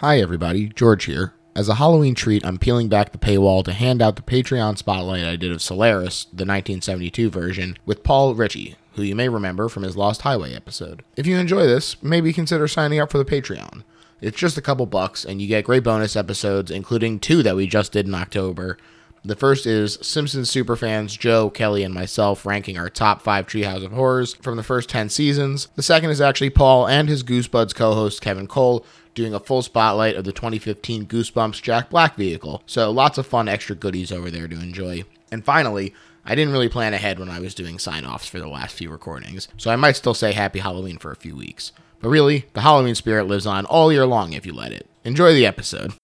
Hi, everybody. George here. As a Halloween treat, I'm peeling back the paywall to hand out the Patreon spotlight I did of Solaris, the 1972 version, with Paul Ritchey, who you may remember from his Lost Highway episode. If you enjoy this, maybe consider signing up for the Patreon. It's just a couple bucks, and you get great bonus episodes, including two that we just did in October. The first is Simpsons superfans Joe, Kelly, and myself ranking our top five Treehouse of Horrors from the first 10 seasons. The second is actually Paul and his Goosebuds co host Kevin Cole doing a full spotlight of the 2015 Goosebumps Jack Black vehicle. So lots of fun extra goodies over there to enjoy. And finally, I didn't really plan ahead when I was doing sign offs for the last few recordings, so I might still say Happy Halloween for a few weeks. But really, the Halloween spirit lives on all year long if you let it. Enjoy the episode.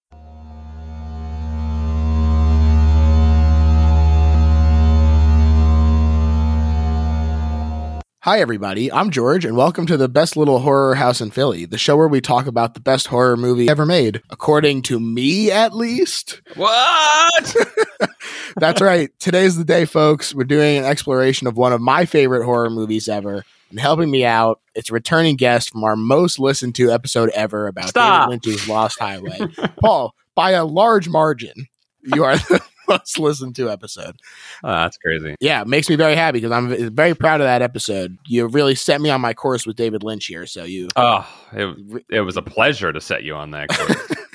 Hi, everybody. I'm George, and welcome to the best little horror house in Philly, the show where we talk about the best horror movie ever made, according to me, at least. What? That's right. Today's the day, folks. We're doing an exploration of one of my favorite horror movies ever. And helping me out, it's a returning guest from our most listened to episode ever about Stop. David Lynch's Lost Highway. Paul, by a large margin, you are the most listened to episode. Oh, that's crazy. Yeah, it makes me very happy because I'm very proud of that episode. You really set me on my course with David Lynch here. So you Oh, it, it was a pleasure to set you on that course.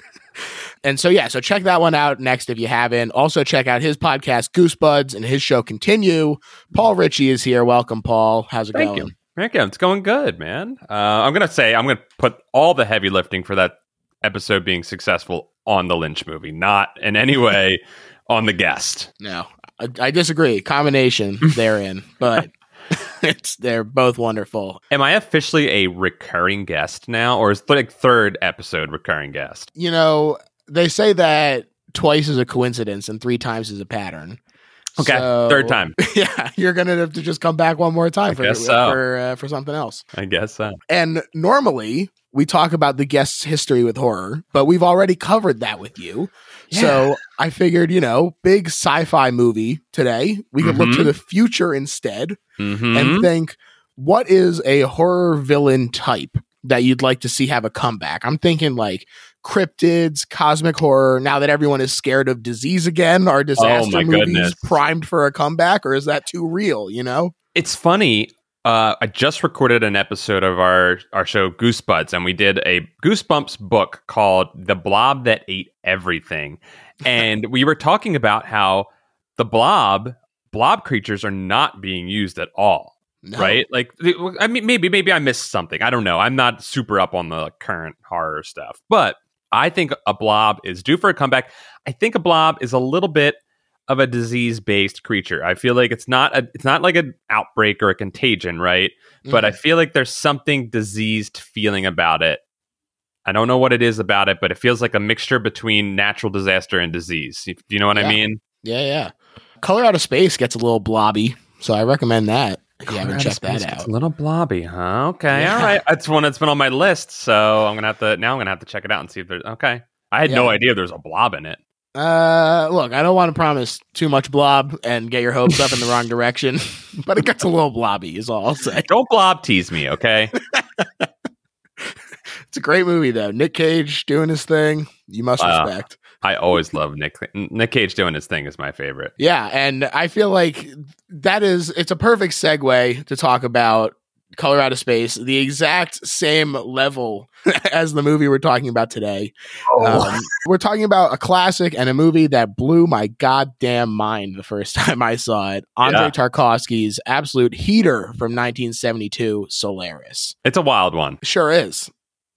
And so, yeah, so check that one out next if you haven't. Also, check out his podcast, Goosebuds, and his show Continue. Paul Ritchey is here. Welcome, Paul. How's it Thank going? you. Thank you. It's going good, man. Uh, I'm going to say, I'm going to put all the heavy lifting for that episode being successful on the Lynch movie, not in any way on the guest. No, I, I disagree. Combination therein, but it's they're both wonderful. Am I officially a recurring guest now, or is like third episode recurring guest? You know, they say that twice is a coincidence and three times is a pattern. Okay, So- third time. Yeah, you're gonna have to just come back one more time I for guess so. for uh, for something else. I guess so. And normally we talk about the guest's history with horror, but we've already covered that with you. So I figured, you know, big sci-fi movie today. We could look to Mhm. the future instead hmm and think, what is a horror villain type that you'd like to see have a comeback? I'm thinking like cryptids, cosmic horror. Now that everyone is scared of disease again, are disaster Oh movies goodness. primed for a comeback, or is that too real? You know? it's funny. Uh, I just recorded an episode of our our show Goosebuds, and we did a Goosebumps book called "The Blob That Ate Everything," and we were talking about how the blob blob creatures are not being used at all, No. right? Like, I mean, maybe maybe I missed something. I don't know. I'm not super up on the current horror stuff, but I think a blob is due for a comeback. I think a blob is a little bit of a disease based creature. I feel like it's not a it's not like an outbreak or a contagion, right? But I Mhm. feel like there's something diseased feeling about it. I don't know what it is about it, but it feels like a mixture between natural disaster and disease. Do you know what Yeah. I mean? Yeah, yeah. Color Out of Space gets a little blobby, so I recommend that if you haven't checked that out. A little blobby, huh? Okay, Yeah. all right. That's one that's been on my list, so I'm gonna have to now. I'm gonna have to check it out and see if there's okay. I had no Yeah. idea there's a blob in it. Uh, look, I don't want to promise too much blob and get your hopes up in the wrong direction, but it gets a little blobby, is all I'll say. Don't blob tease me, okay? It's a great movie, though. Nick Cage doing his thing. You must Wow. respect. I always love Nick Nick Cage doing his thing is my favorite. Yeah, and I feel like that is it's a perfect segue to talk about Color Out of Space, the exact same level as the movie we're talking about today. Um, we're talking about a classic and a movie that blew my goddamn mind the first time I saw it. Andre Yeah. Tarkovsky's absolute heater from 1972, Solaris. It's a wild one. Sure is.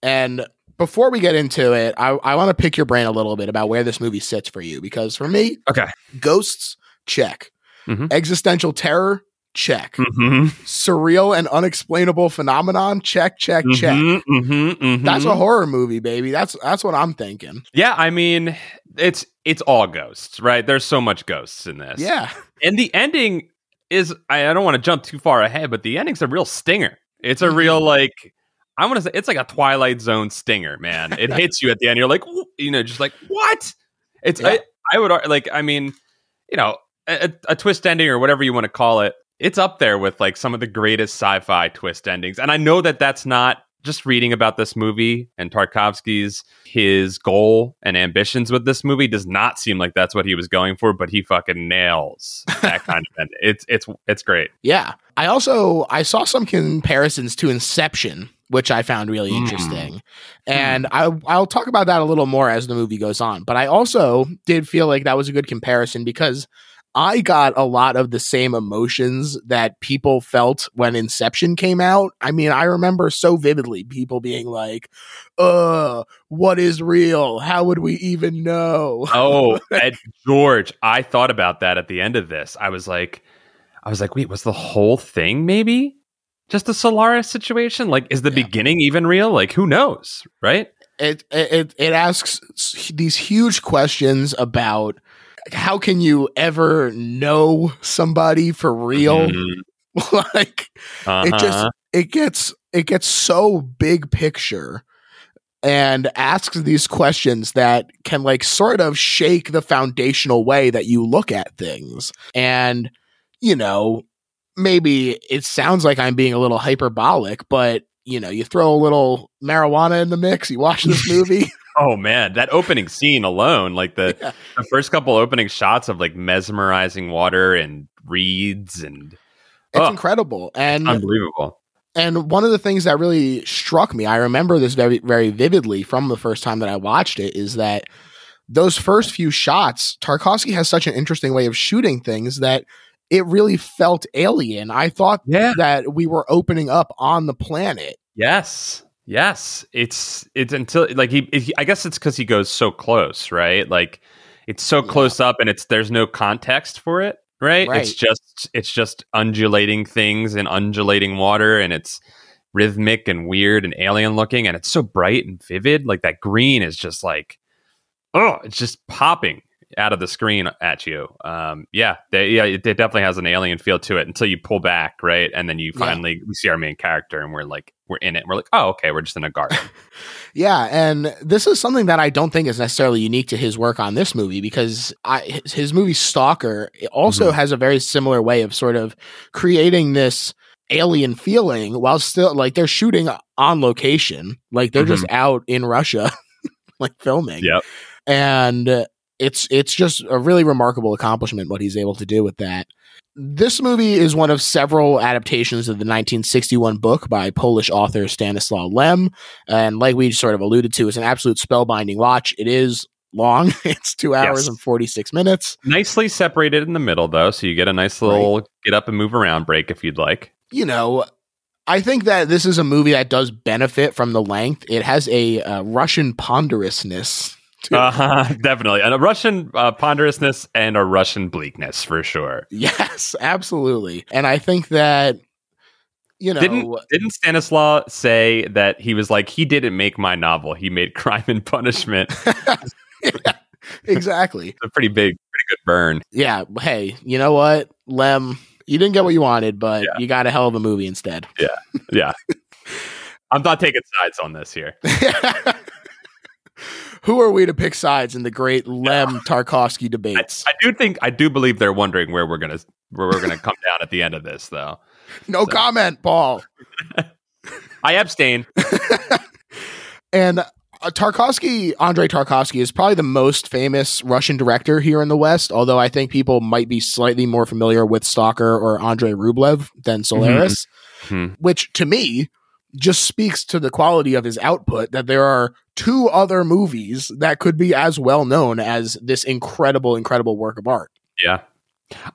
And before we get into it, I, I want to pick your brain a little bit about where this movie sits for you. Because for me, Okay. ghosts, check. Mhm. Existential terror, check. Mm-hmm. Surreal and unexplainable phenomenon, check, check, check. Mm-hmm, That's a horror movie, baby. That's that's what I'm thinking. yeah. I mean, it's it's all ghosts, right? There's so much ghosts in this. Yeah. and the ending is I, I don't want to jump too far ahead, but the ending's a real stinger. It's a Mhm. real like I want to say it's like a Twilight Zone stinger, man. It hits you at the end. You're like, you know, just like what? It's Yeah. I, I would like. I mean, you know, a- a twist ending or whatever you want to call it. It's up there with like some of the greatest sci-fi twist endings, and I know that that's not just reading about this movie and Tarkovsky's his goal and ambitions with this movie does not seem like that's what he was going for, but he fucking nails that kind of ending. It's it's it's great. Yeah. I also I saw some comparisons to Inception, which I found really Mm. interesting. And I I'll talk about that a little more as the movie goes on. But I also did feel like that was a good comparison because I got a lot of the same emotions that people felt when Inception came out. I mean, I remember so vividly people being like, "Uh, what is real? How would we even know?" Oh, Ed George, I thought about that at the end of this. I was like, I was like, wait, was the whole thing maybe just a Solaris situation? Like, is the Yeah. beginning even real? Like, who knows, right? it it it asks these huge questions about how can you ever know somebody for real Mhm. like it just Uh-huh. it gets it gets so big picture and asks these questions that can like sort of shake the foundational way that you look at things and you know maybe it sounds like i'm being a little hyperbolic but you know you throw a little marijuana in the mix you watch this movie Oh man, that opening scene alone, like the Yeah. the first couple opening shots of like mesmerizing water and reeds and it's Oh. incredible and unbelievable. and one of the things that really struck me i remember this very very vividly from the first time that i watched it is that those first few shots tarkovsky has such an interesting way of shooting things that it really felt alien i thought Yeah. that we were opening up on the planet Yes. Yes. It's it's until like he, he I guess it's cuz he goes so close, right? Like it's so Yeah. close up and it's there's no context for it, right? Right. It's just it's just undulating things and undulating water and it's rhythmic and weird and alien looking and it's so bright and vivid. Like that green is just like oh, it's just popping out of the screen at you. Um, yeah, they, yeah, it, it definitely has an alien feel to it until you pull back, right? And then you Yeah. finally we see our main character, and we're like, we're in it. We're like, oh, okay, we're just in a garden. Yeah, and this is something that I don't think is necessarily unique to his work on this movie because I, his, movie Stalker also Mhm. has a very similar way of sort of creating this alien feeling while still like they're shooting on location, like they're just out in Russia, like filming. Yep. and it's it's just a really remarkable accomplishment what he's able to do with that. This movie is one of several adaptations of the 1961 book by Polish author Stanislaw Lem. And like we sort of alluded to, it's an absolute spellbinding watch. It is long, it's two hours Yes. and 46 minutes. Nicely separated in the middle, though, so you get a nice little get up and move around break if you'd like. You know, I think that this is a movie that does benefit from the length. It has a uh, Russian ponderousness. To it. Uh, definitely, and a Russian uh, ponderousness and a Russian bleakness for sure. Yes, absolutely. And I think that, you know, Didn't didn't Stanislaw say that he was like he didn't make my novel, he made Crime and Punishment? Yeah, exactly. It's a pretty big, pretty good burn. Yeah. Hey, you know what, Lem? You didn't get what you wanted, but Yeah. you got a hell of a movie instead. Yeah. Yeah. I'm not taking sides on this here. Who are we to pick sides in the great Lem Tarkovsky debates? I do think I do believe they're wondering where we're gonna where we're gonna come down at the end of this, though. no comment, Paul. I abstain. And uh, Tarkovsky, Andrei Tarkovsky, is probably the most famous Russian director here in the West. Although I think people might be slightly more familiar with Stalker or Andrei Rublev than Solaris, Mhm. which to me just speaks to the quality of his output. That there are two other movies that could be as well known as this incredible, incredible work of art. Yeah.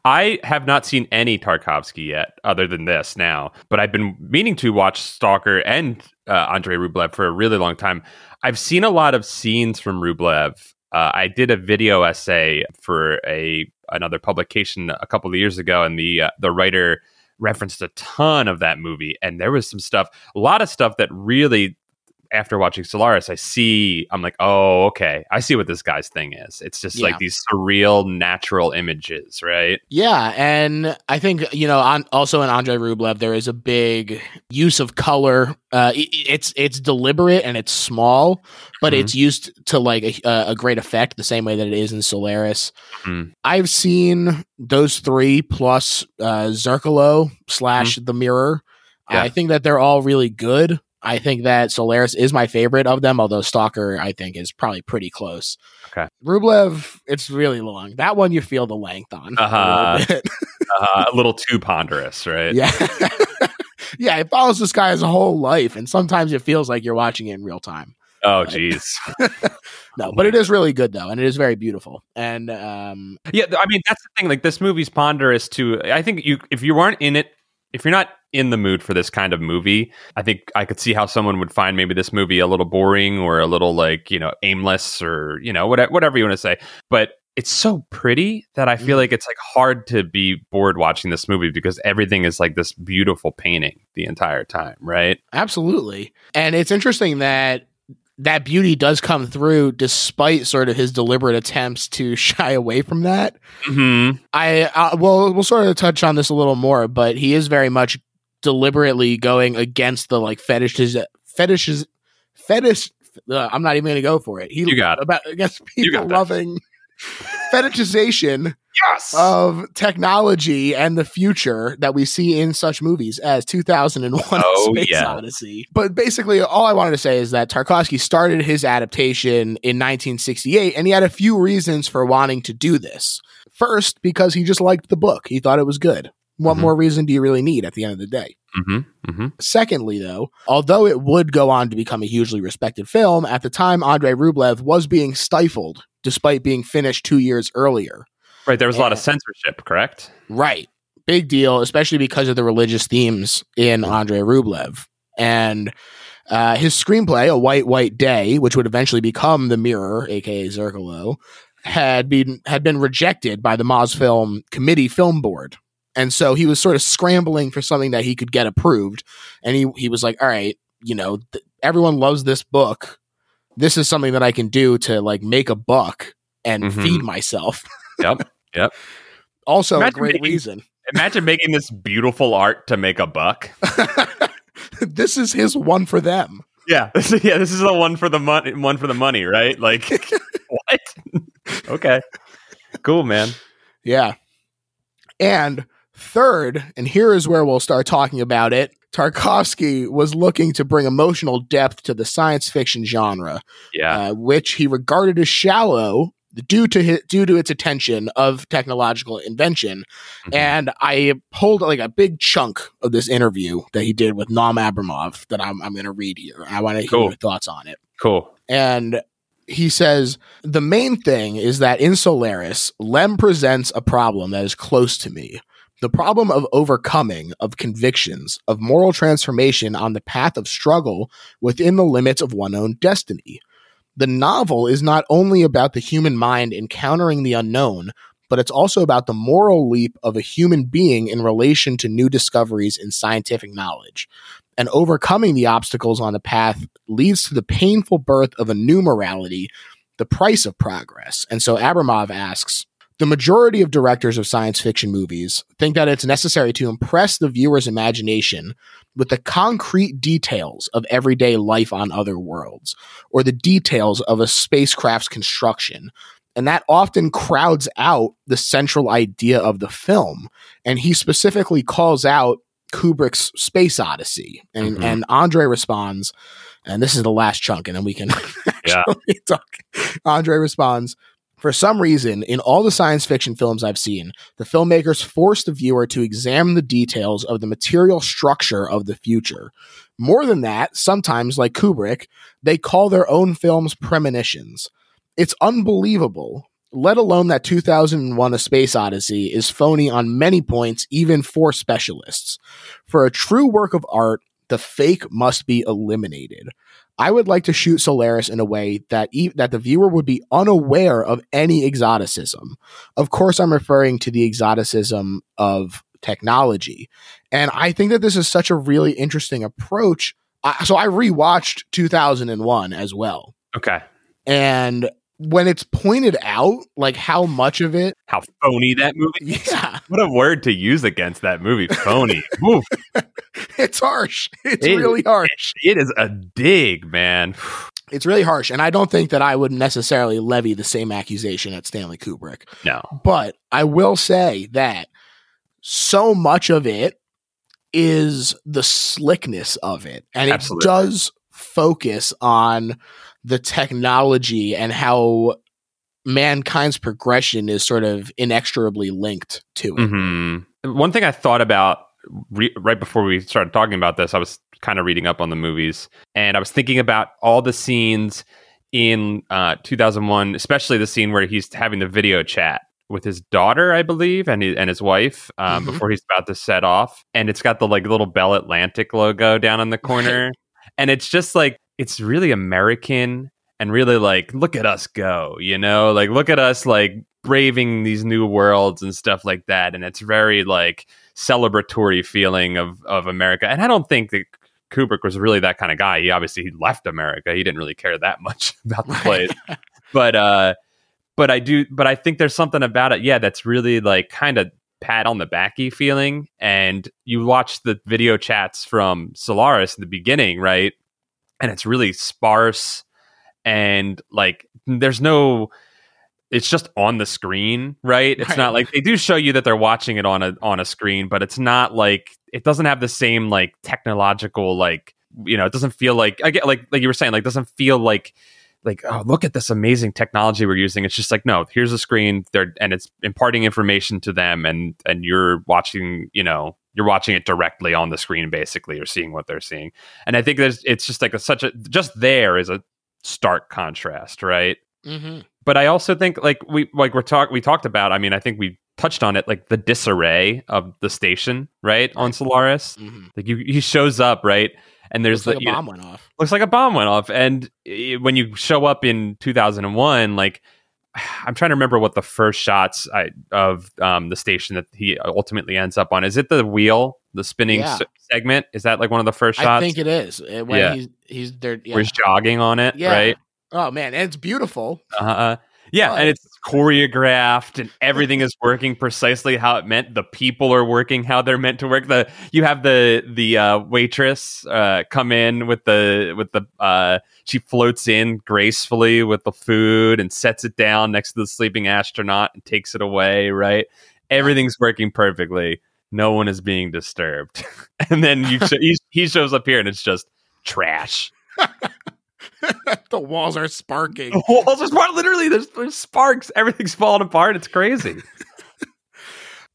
I have not seen any Tarkovsky yet, other than this now. But I've been meaning to watch Stalker and uh, Andrei Rublev for a really long time. I've seen a lot of scenes from Rublev. Uh, I did a video essay for a another publication a couple of years ago, and the uh, the writer referenced a ton of that movie. And there was some stuff, a lot of stuff that really after watching Solaris, I see, I'm like, oh, okay. I see what this guy's thing is. It's just Yeah. like these surreal, natural images, right? Yeah, and I think you know, on, also in Andrei Rublev, there is a big use of color. Uh, i- i- it's it's deliberate and it's small, but Mhm. it's used to like a, a great effect, the same way that it is in Solaris. Mhm. I've seen those three plus uh, Zerkalo slash The Mirror. Yeah. I think that they're all really good. I think that Solaris is my favorite of them, although Stalker I think is probably pretty close. Okay. Rublev, it's really long. That one you feel the length on. a Uh-huh. little bit. Uh, a little too ponderous, right? yeah. yeah, it follows this guy his whole life, and sometimes it feels like you're watching it in real time. Oh, geez. No, but it is really good though, and it is very beautiful. And um, Yeah, I mean that's the thing. Like this movie's ponderous too. I think you, if you weren't in it, if you're not in the mood for this kind of movie, I think I could see how someone would find maybe this movie a little boring or a little like you know aimless or you know whatever, whatever you want to say. But it's so pretty that I feel Mm. like it's like hard to be bored watching this movie because everything is like this beautiful painting the entire time, right? absolutely, and it's interesting that that beauty does come through despite sort of his deliberate attempts to shy away from that. hmm I uh, well, we'll sort of touch on this a little more, but he is very much deliberately going against the like fetishes, fetishes, fetish. Uh, I'm not even going to go for it. He You got it. about against people got loving fetishization Yes. of technology and the future that we see in such movies as 2001: Oh, Space yeah. Odyssey. But basically, all I wanted to say is that Tarkovsky started his adaptation in 1968, and he had a few reasons for wanting to do this. First, because he just liked the book; he thought it was good. What Mhm. more reason do you really need at the end of the day? hmm hmm Secondly, though, although it would go on to become a hugely respected film, at the time Andrei Rublev was being stifled despite being finished two years earlier. Right. There was a lot of censorship, correct? Right. Big deal, especially because of the religious themes in Andrei Rublev. And uh, his screenplay, A White White Day, which would eventually become The Mirror, aka Zerkalo, had been had been rejected by the Mosfilm Committee Film Board. And so he was sort of scrambling for something that he could get approved. And he he was like, all right, you know, th- everyone loves this book. This is something that I can do to like make a buck and Mhm. feed myself. Yep. Also, Imagine a great making- reason. Imagine making this beautiful art to make a buck. this is his one for them. Yeah, this is, yeah. This is the one for the money. One for the money, right? Like what? okay, cool, man. Yeah. And third, and here is where we'll start talking about it. Tarkovsky was looking to bring emotional depth to the science fiction genre, Yeah, uh, which he regarded as shallow due to his, due to its attention of technological invention. Mhm. And I pulled like a big chunk of this interview that he did with Naum Abramov that I'm, I'm going to read here. I want to hear Cool. your thoughts on it. cool. And he says, The main thing is that in Solaris, Lem presents a problem that is close to me. The problem of overcoming, of convictions, of moral transformation on the path of struggle within the limits of one's own destiny. The novel is not only about the human mind encountering the unknown, but it's also about the moral leap of a human being in relation to new discoveries in scientific knowledge. And overcoming the obstacles on the path leads to the painful birth of a new morality, the price of progress. And so Abramov asks The majority of directors of science fiction movies think that it's necessary to impress the viewer's imagination with the concrete details of everyday life on other worlds, or the details of a spacecraft's construction. And that often crowds out the central idea of the film. And he specifically calls out Kubrick's Space Odyssey. And, Mhm. and Andre responds, and this is the last chunk, and then we can Yeah. actually talk. Andre responds, for some reason, in all the science fiction films I've seen, the filmmakers force the viewer to examine the details of the material structure of the future. More than that, sometimes, like Kubrick, they call their own films premonitions. It's unbelievable, let alone that 2001 A Space Odyssey is phony on many points, even for specialists. For a true work of art, the fake must be eliminated. I would like to shoot Solaris in a way that e- that the viewer would be unaware of any exoticism. Of course, I'm referring to the exoticism of technology, and I think that this is such a really interesting approach. I, so I rewatched 2001 as well, Okay, and when it's pointed out, like how much of it, how phony that movie. is. yeah, What a word to use against that movie. Phony. It's harsh. It's It- really harsh. It is a dig, man. It's really harsh, and I don't think that I would necessarily levy the same accusation at Stanley Kubrick. No. But I will say that so much of it is the slickness of it. And Absolutely. it does focus on the technology and how mankind's progression is sort of inexorably linked to it. hmm One thing I thought about re- right before we started talking about this, I was kind of reading up on the movies, and I was thinking about all the scenes in uh, 2001, especially the scene where he's having the video chat with his daughter, I believe, and he, and his wife um, Mhm. before he's about to set off, and it's got the like little Bell Atlantic logo down in the corner, and it's just like it's really American and really like look at us go, you know, like look at us like braving these new worlds and stuff like that, and it's very like celebratory feeling of of America, and I don't think that. Kubrick was really that kind of guy. He obviously he left America. He didn't really care that much about the place but uh but i do but i think there's something about it yeah that's really like kind of pat on the backy feeling and you watch the video chats from solaris in the beginning right and it's really sparse and like there's no it's just on the screen right it's Right. not like they do show you that they're watching it on a on a screen but it's not like it doesn't have the same like technological like you know it doesn't feel like i get like like you were saying like doesn't feel like like oh look at this amazing technology we're using it's just like no here's a screen there and it's imparting information to them and and you're watching you know you're watching it directly on the screen basically or seeing what they're seeing and i think there's it's just like a, such a just there is a stark contrast right Mm-hmm. but I also think like we like we're talk we talked about. I mean, I think we touched on it like the disarray of the station, right, on Solaris. Mm-hmm. Like you, he shows up, right, and there's Looks like the a you know, bomb went off. looks like a bomb went off, and eh, when you show up in 2001, like I'm trying to remember what the first shots I, of um, the station that he ultimately ends up on. Is it the wheel, the spinning Yeah. s- segment? Is that like one of the first shots I think it is. Uh, When Yeah. he's he's there. Yeah. where he's jogging on it, Yeah. right? Oh man, and it's beautiful. Uh-uh. Yeah, But- and it's choreographed and everything is working precisely how it meant. The people are working how they're meant to work. The you have the the uh, waitress uh, come in with the with the uh, she floats in gracefully with the food and sets it down next to the sleeping astronaut and takes it away. Right, everything's working perfectly. No one is being disturbed, and then you sh- he, he shows up here and it's just trash. the walls are sparking. The walls are spark. Literally, there's, there's sparks. Everything's falling apart. It's crazy.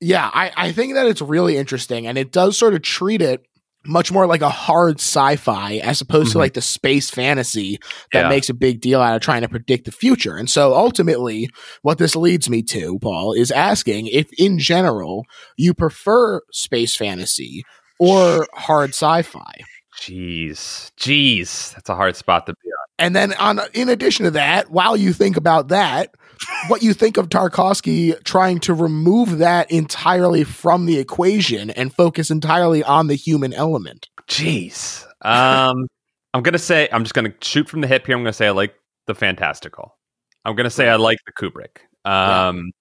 Yeah, I, I think that it's really interesting, and it does sort of treat it much more like a hard sci-fi as opposed Mhm. to like the space fantasy that Yeah. makes a big deal out of trying to predict the future. And so ultimately, what this leads me to, Paul, is asking if in general you prefer space fantasy or hard sci-fi. Jeez, jeez, that's a hard spot to be on. And then on in addition to that, while you think about that, what you think of Tarkovsky trying to remove that entirely from the equation and focus entirely on the human element. Jeez, um, I'm gonna say I'm just gonna shoot from the hip here. I'm gonna say I like the fantastical. I'm gonna say I like the Kubrick. Um,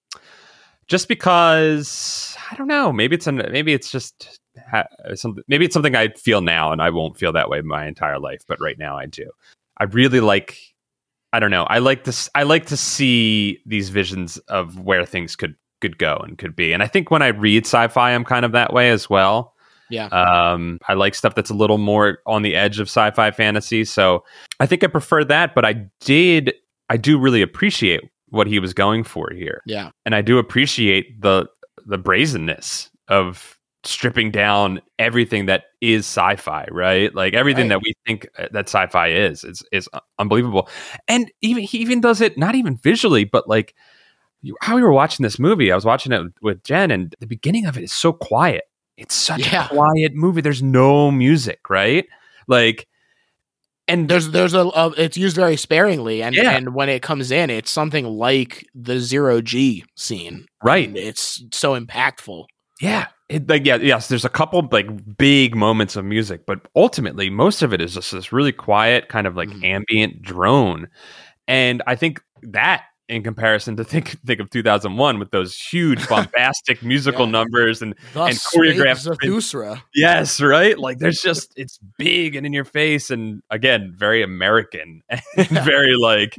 just because I don't know. Maybe it's an, maybe it's just ha- something. Maybe it's something I feel now, and I won't feel that way my entire life. But right now, I do. I really like. I don't know. I like this. I like to see these visions of where things could could go and could be. And I think when I read sci-fi, I'm kind of that way as well. Yeah. Um, I like stuff that's a little more on the edge of sci-fi fantasy. So I think I prefer that. But I did. I do really appreciate what he was going for here Yeah. and I do appreciate the the brazenness of stripping down everything that is sci-fi, right? Like everything Right. that we think uh, that sci-fi is is is unbelievable. And even he even does it not even visually, but like how we were watching this movie. I was watching it with Jen, and the beginning of it is so quiet. It's such Yeah. a quiet movie. There's no music, right? Like, and There's there's a, a it's used very sparingly and Yeah. and when it comes in it's something like the 0 G scene. right, And it's so impactful. Yeah. It, like yeah, yes, there's a couple like big moments of music, but ultimately most of it is just this really quiet kind of like Mhm. ambient drone. And I think that in comparison to think think of 2001 with those huge bombastic musical Yeah. numbers and Thus And choreographed- yes, right? Like there's just it's big and in your face and again, very American and Yeah. very like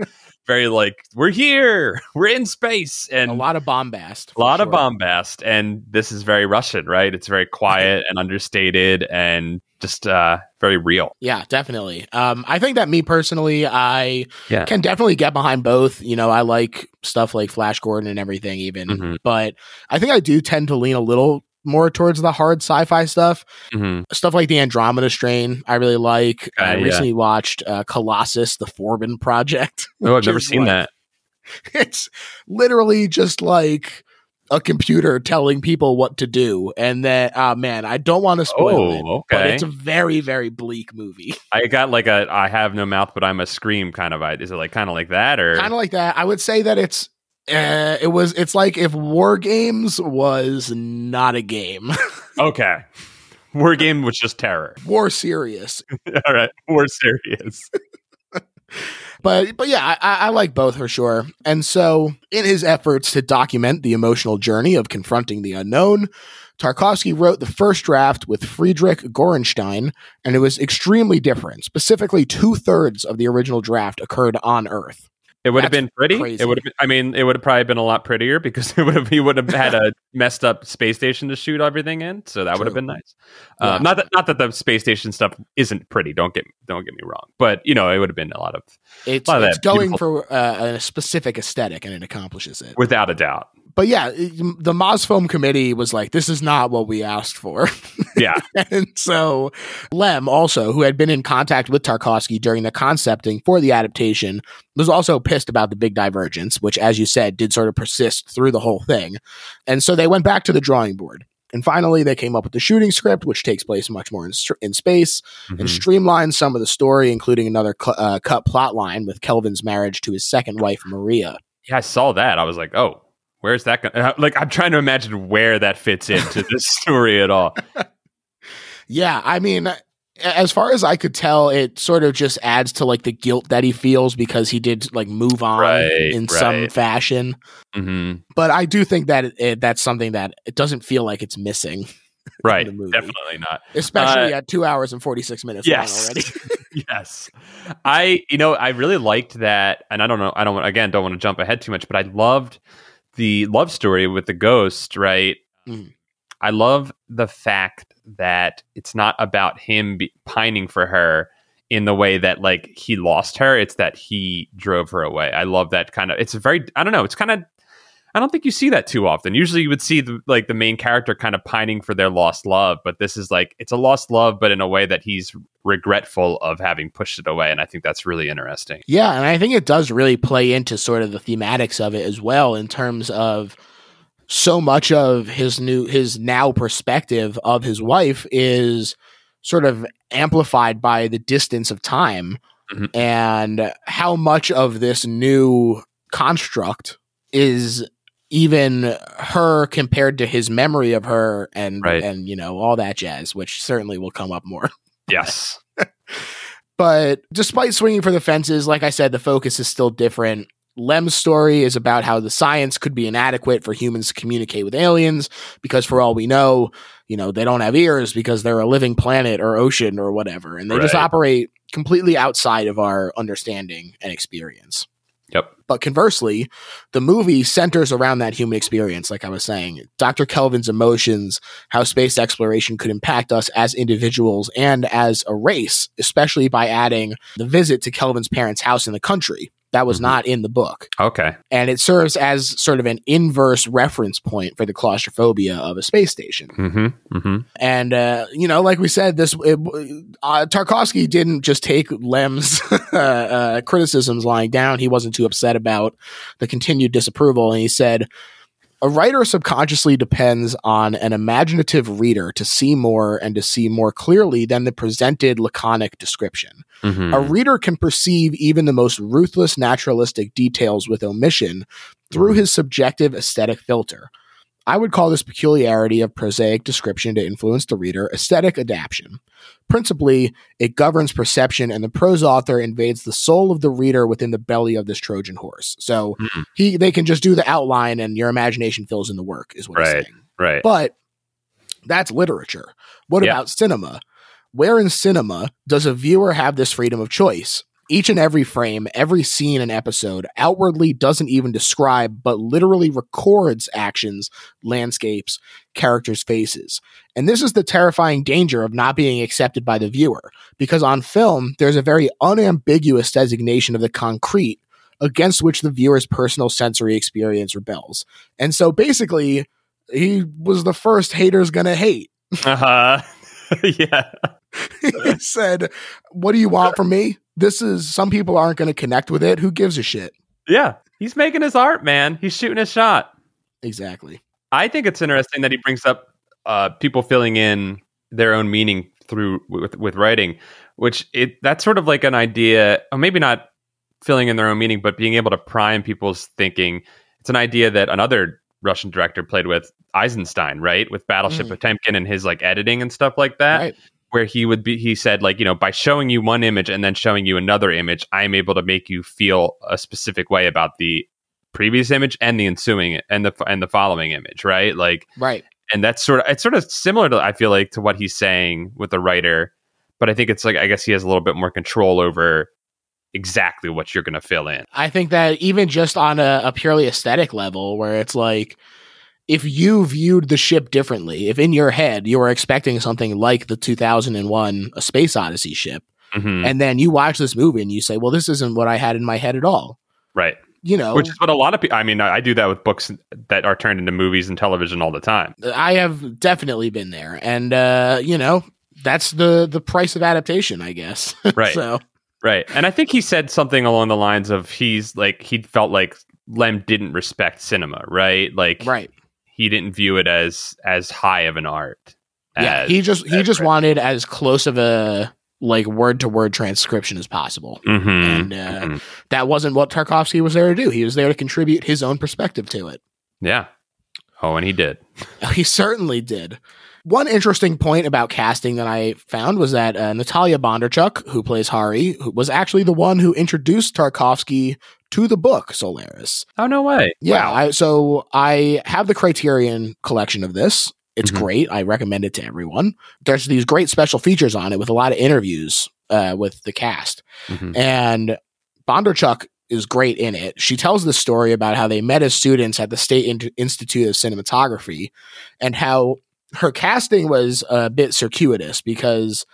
very like we're here, we're in space, and a lot of bombast. a lot of bombast. And this is very Russian, right? It's very quiet and understated, and just uh, very real. Yeah, definitely. Um, I think that me personally, I Yeah. can definitely get behind both. You know, I like stuff like Flash Gordon and everything, even. Mhm. But I think I do tend to lean a little more towards the hard sci-fi stuff. hmm Stuff like the Andromeda Strain, I really like. I Uh, yeah. recently watched uh, Colossus: The Forbin Project. Oh, I've never seen like- that. It's literally just like a computer telling people what to do, and that oh man, I don't want to spoil it. Oh, But it's a very, very bleak movie. I got like a I have no mouth, but I'm a scream kind of. Is it like kind of like that or kind of like that. I would say that it's uh, it was it's like if War Games was not a game, okay? War game was just terror. War serious. All right, war serious. But but yeah, I, I like both for sure. And so, in his efforts to document the emotional journey of confronting the unknown, Tarkovsky wrote the first draft with Friedrich Gorenstein, and it was extremely different. Specifically, two thirds of the original draft occurred on Earth. It would have been pretty. crazy. It would have. Been, I mean, it would have probably been a lot prettier because it would have. He would have had a messed up space station to shoot everything in, so that would have been nice. Yeah. Uh, not that not that the space station stuff isn't pretty. Don't get don't get me wrong, but you know, it would have been a lot of It's, lot it's going for uh, a specific aesthetic, and it accomplishes it. without a doubt. but yeah, it- the Mosfilm committee was like, "This is not what we asked for." Yeah, and so Lem, also who had been in contact with Tarkovsky during the concepting for the adaptation, was also pissed about the big divergence, which, as you said, did sort of persist through the whole thing. And so they went back to the drawing board. And finally, they came up with the shooting script, which takes place much more in, in space and Mhm. streamlined some of the story, including another cl- uh, cut plot line with Kelvin's marriage to his second wife, Maria. yeah. I saw that. I was like, oh, where's that? Going? Like, I'm trying to imagine where that fits into this story at all. Yeah, I mean, as far as I could tell, it sort of just adds to like the guilt that he feels because he did like move on Right, in some right. fashion. hmm But I do think that it, it, that's something that it doesn't feel like it's missing, Right, definitely not. especially Uh, at two hours and forty six minutes Yes. already. yes i you know i really liked that and i don't know i don't want again don't want to jump ahead too much but i loved the love story with the ghost right Mhm. I love the fact that it's not about him be- pining for her in the way that like he lost her it's that he drove her away i love that kind of it's a very i don't know it's kind of I don't think you see that too often. Usually, you would see the, like the main character kind of pining for their lost love, but this is like it's a lost love, but in a way that he's regretful of having pushed it away, and I think that's really interesting. Yeah, and I think it does really play into sort of the thematics of it as well in terms of so much of his new his now perspective of his wife is sort of amplified by the distance of time Mhm. and how much of this new construct is even her compared to his memory of her and Right. and you know all that jazz which certainly will come up more Yes, but despite swinging for the fences, like I said, the focus is still different. Lem's story is about how the science could be inadequate for humans to communicate with aliens because, for all we know, you know, they don't have ears because they're a living planet or ocean or whatever. And they just operate completely outside of our understanding and experience. Yep. But conversely, the movie centers around that human experience, like I was saying. Dr. Kelvin's emotions, how space exploration could impact us as individuals and as a race, especially by adding the visit to Kelvin's parents' house in the country. That was Mhm. not in the book. okay, And it serves as sort of an inverse reference point for the claustrophobia of a space station. mm-hmm, mm-hmm. And uh, you know, like we said, this it, uh, Tarkovsky didn't just take Lem's uh, uh, criticisms lying down. He wasn't too upset about the continued disapproval, and he said, "A writer subconsciously depends on an imaginative reader to see more and to see more clearly than the presented laconic description. Mm-hmm. A reader can perceive even the most ruthless naturalistic details with omission through his subjective aesthetic filter." I would call this peculiarity of prosaic description to influence the reader aesthetic adaptation. Principally, it governs perception, and the prose author invades the soul of the reader within the belly of this Trojan horse. So Mhm. he they can just do the outline, and your imagination fills in the work, is what he's Right. saying. right, But that's literature. What Yeah. about cinema? Where in cinema does a viewer have this freedom of choice? each and every frame, every scene and episode outwardly doesn't even describe, but literally records actions, landscapes, characters' faces. And this is the terrifying danger of not being accepted by the viewer, because on film, there's a very unambiguous designation of the concrete against which the viewer's personal sensory experience rebels. And so basically, he was the first haters gonna hate. Uh-huh. yeah. he said, What do you want from me? This is some people aren't going to connect with it. Who gives a shit? Yeah. He's making his art, man. He's shooting his shot. Exactly. I think it's interesting that he brings up uh, people filling in their own meaning through with, with writing, which it that's sort of like an idea, or maybe not filling in their own meaning, but being able to prime people's thinking. It's an idea that another Russian director played with Eisenstein, right? With Battleship Mm. Potemkin and his like editing and stuff like that. right. Where he would be, he said, like, you know, by showing you one image and then showing you another image, I'm able to make you feel a specific way about the previous image and the ensuing and the and the following image, right? Like, Right. and that's sort of it's sort of similar to I feel like to what he's saying with the writer, but I think it's like I guess he has a little bit more control over exactly what you're going to fill in. I think that even just on a, a purely aesthetic level, where it's like, if you viewed the ship differently, if in your head you were expecting something like the 2001 A Space Odyssey ship, Mhm. and then you watch this movie and you say, well, this isn't what I had in my head at all. right, You know, which is what a lot of people. I mean, I I do that with books that are turned into movies and television all the time. I have definitely been there. And, uh, you know, that's the, the price of adaptation, I guess. Right. so, Right. And I think he said something along the lines of he's like he felt like Lem didn't respect cinema, right? Like right. He didn't view it as as high of an art. Yeah, as- he just he just Fred. wanted as close of a like word to word transcription as possible. Mhm. And uh, Mhm. that wasn't what Tarkovsky was there to do. He was there to contribute his own perspective to it. Yeah. Oh, and he did. He certainly did. One interesting point about casting that I found was that uh, Natalia Bondarchuk, who plays Hari, who was actually the one who introduced Tarkovsky to the book Solaris. Oh no way. Yeah, Wow. I, so I have the Criterion collection of this. It's Mhm. great. I recommend it to everyone. There's these great special features on it with a lot of interviews uh, with the cast. Mhm. And Bondarchuk is great in it. She tells the story about how they met as students at the State In- Institute of Cinematography and how her casting was a bit circuitous because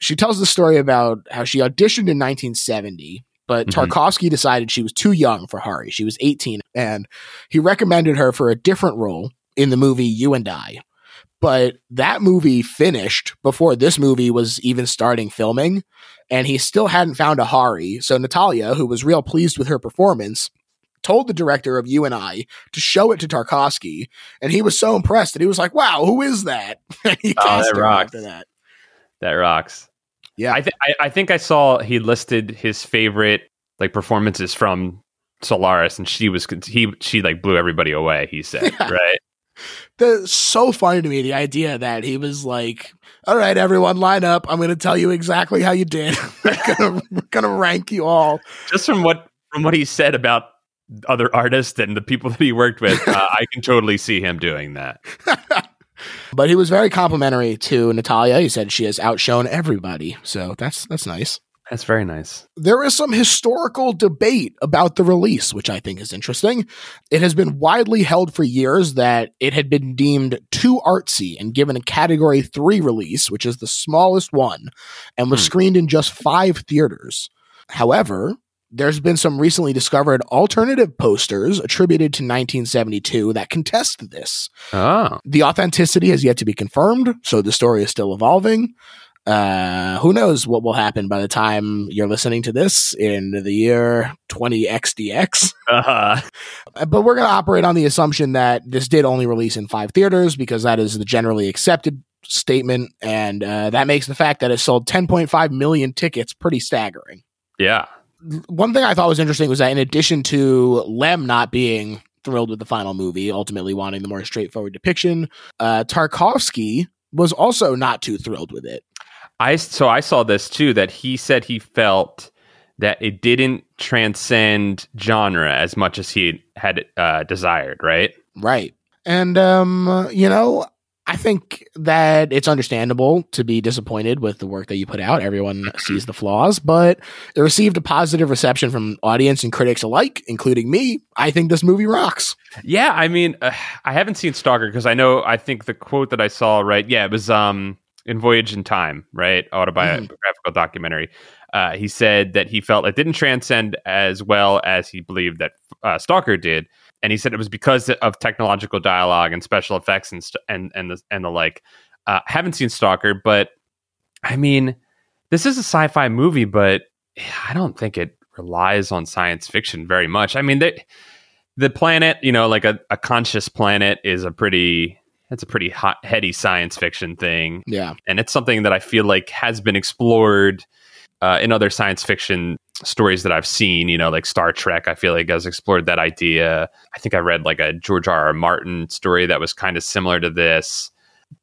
she tells the story about how she auditioned in 1970, but Mhm. Tarkovsky decided she was too young for Hari. She was 18, and he recommended her for a different role in the movie You and I. But that movie finished before this movie was even starting filming and he still hadn't found a Hari. So Natalia, who was real pleased with her performance, told the director of You and I to show it to Tarkovsky, and he was so impressed that he was like, "Wow, who is that?" And he Oh, cast that her rocks. after that. That rocks. Yeah. I, th- I I think I saw he listed his favorite like performances from Solaris, and she was he she like blew everybody away. He said, Yeah. right? That's so funny to me. The idea that he was like, "All right, everyone, line up. I'm going to tell you exactly how you did. we're gonna gonna rank you all." Just from what from what he said about other artists and the people that he worked with, uh, I can totally see him doing that. But he was very complimentary to Natalia. He said she has outshone everybody, so that's that's nice. That's very nice. there is some historical debate about the release, which I think is interesting. It has been widely held for years that it had been deemed too artsy and given a category three release, which is the smallest one, and was Hmm. screened in just five theaters. However, there's been some recently discovered alternative posters attributed to 1972 that contest this. Oh, The authenticity has yet to be confirmed, so the story is still evolving. Uh, who knows what will happen by the time you're listening to this in the year 20xdx. uh, Uh, But we're going to operate on the assumption that this did only release in five theaters because that is the generally accepted statement. And uh, that makes the fact that it sold 10.5 million tickets pretty staggering. yeah. One thing I thought was interesting was that in addition to Lem not being thrilled with the final movie, ultimately wanting the more straightforward depiction, uh, Tarkovsky was also not too thrilled with it. I so I saw this too that he said he felt that it didn't transcend genre as much as he had uh, desired. Right? Right. And, um, you know, I think that it's understandable to be disappointed with the work that you put out. Everyone sees the flaws, but it received a positive reception from audience and critics alike, including me. I think this movie rocks. Yeah, I mean, uh, I haven't seen Stalker because I know. I think the quote that I saw, right? Yeah, it was um in Voyage in Time, right? Autobiographical mm-hmm. documentary. Uh, he said that he felt it didn't transcend as well as he believed that uh, Stalker did, and he said it was because of technological dialogue and special effects and st- and and the and the like. Uh, haven't seen Stalker, but I mean, this is a sci-fi movie, but I don't think it relies on science fiction very much. I mean, the the planet, you know, like a, a conscious planet, is a pretty it's a pretty hot, heady science fiction thing. Yeah, and it's something that I feel like has been explored uh, in other science fiction stories that I've seen, you know, like Star Trek, I feel like has explored that idea. I think I read like a George R. R. Martin story that was kind of similar to this,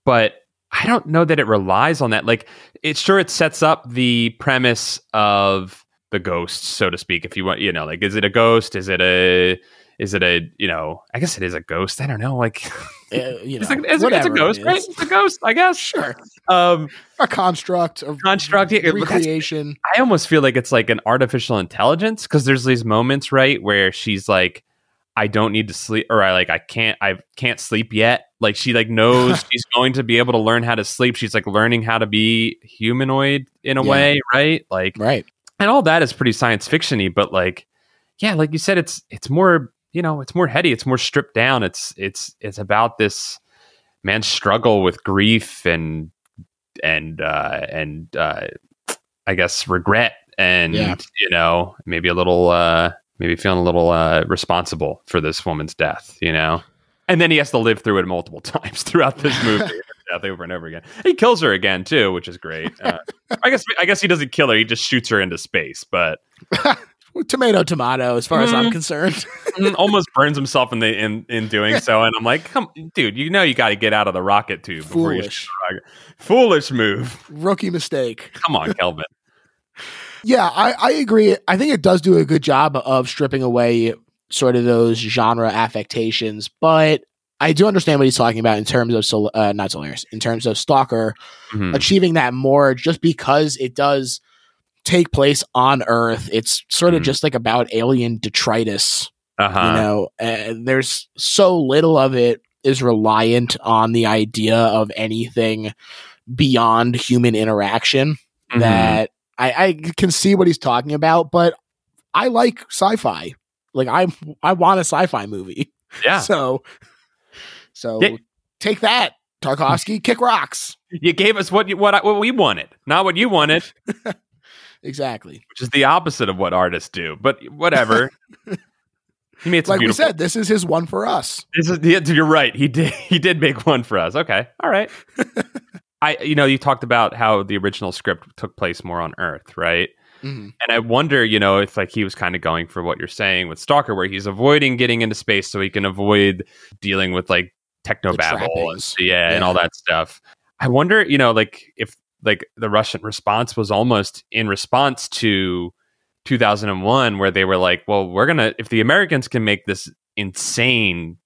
but I don't know that it relies on that. Like, it's sure it sets up the premise of the ghost, so to speak. If you want, you know, like, is it a ghost? Is it a is it a you know i guess it is a ghost i don't know like uh, you know, it's, a, it's, it's, a, ghost it right? it's a ghost i guess. Sure. Um a construct a construct yeah, recreation. I almost feel like it's like an artificial intelligence because there's these moments right where she's like i don't need to sleep or i like i can't i can't sleep yet. Like she like knows she's going to be able to learn how to sleep. She's like learning how to be humanoid in a yeah. way right? Like right. and all that is pretty science fictiony but like yeah like you said it's it's more you know it's more heady it's more stripped down. It's it's it's about this man's struggle with grief and and uh and uh i guess regret and yeah. you know maybe a little uh maybe feeling a little uh responsible for this woman's death you know? And then he has to live through it multiple times throughout this movie death over and over again. He kills her again too which is great. Uh, i guess i guess he doesn't kill her he just shoots her into space but tomato tomato as far mm. as i'm mm-hmm. concerned. Almost burns himself in the in in doing so. And i'm like come dude you know you got to get out of the rocket tube before you foolish. foolish move. Rookie mistake. Come on kelvin. Yeah I, I agree. I think it does do a good job of stripping away sort of those genre affectations but I do understand what he's talking about in terms of Sol- uh, not Solaris, in terms of Stalker mm-hmm. achieving that more, just because it does take place on Earth. It's sort of mm. just like about alien detritus. Uh-huh. You know, uh, there's so little of it is reliant on the idea of anything beyond human interaction mm-hmm. that I, I can see what he's talking about, but I like sci-fi. Like I I want a sci-fi movie. Yeah. So so yeah. take that, Tarkovsky. kick rocks. You gave us what you, what I, what we wanted, not what you wanted. exactly. Which is the opposite of what artists do, but whatever. he made like beautiful. we said, this is his one for us. This is you're right. He did he did make one for us. Okay, all right. I you know you talked about how the original script took place more on Earth, right? Mm-hmm. And I wonder, you know, if like he was kind of going for what you're saying with Stalker, where he's avoiding getting into space so he can avoid dealing with like techno babble and yeah, yeah, and all that stuff. I wonder, you know, like if like the Russian response was almost in response to 2001 where they were like well we're going to if the Americans can make this insane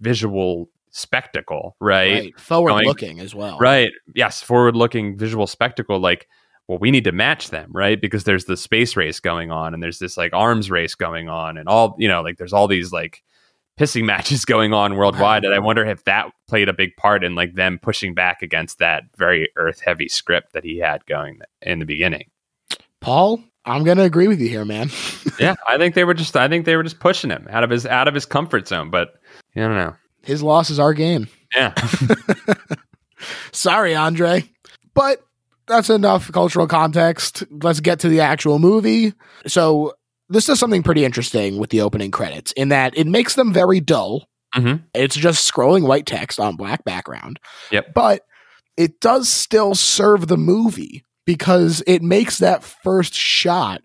visual spectacle right, right. forward Going, looking as well. Right. Yes forward looking visual spectacle like well we need to match them right? Because there's the space race going on and there's this like arms race going on and all you know like there's all these like pissing matches going on worldwide and i wonder if that played a big part in like them pushing back against that very earth heavy script that he had going in the beginning. Paul i'm gonna agree with you here man. Yeah i think they were just i think they were just pushing him out of his out of his comfort zone but i don't know. His loss is our game. Yeah. Sorry andre. But that's enough cultural context. Let's get to the actual movie. So this does something pretty interesting with the opening credits in that it makes them very dull. Mm-hmm. It's just scrolling white text on black background. Yep. But it does still serve the movie because it makes that first shot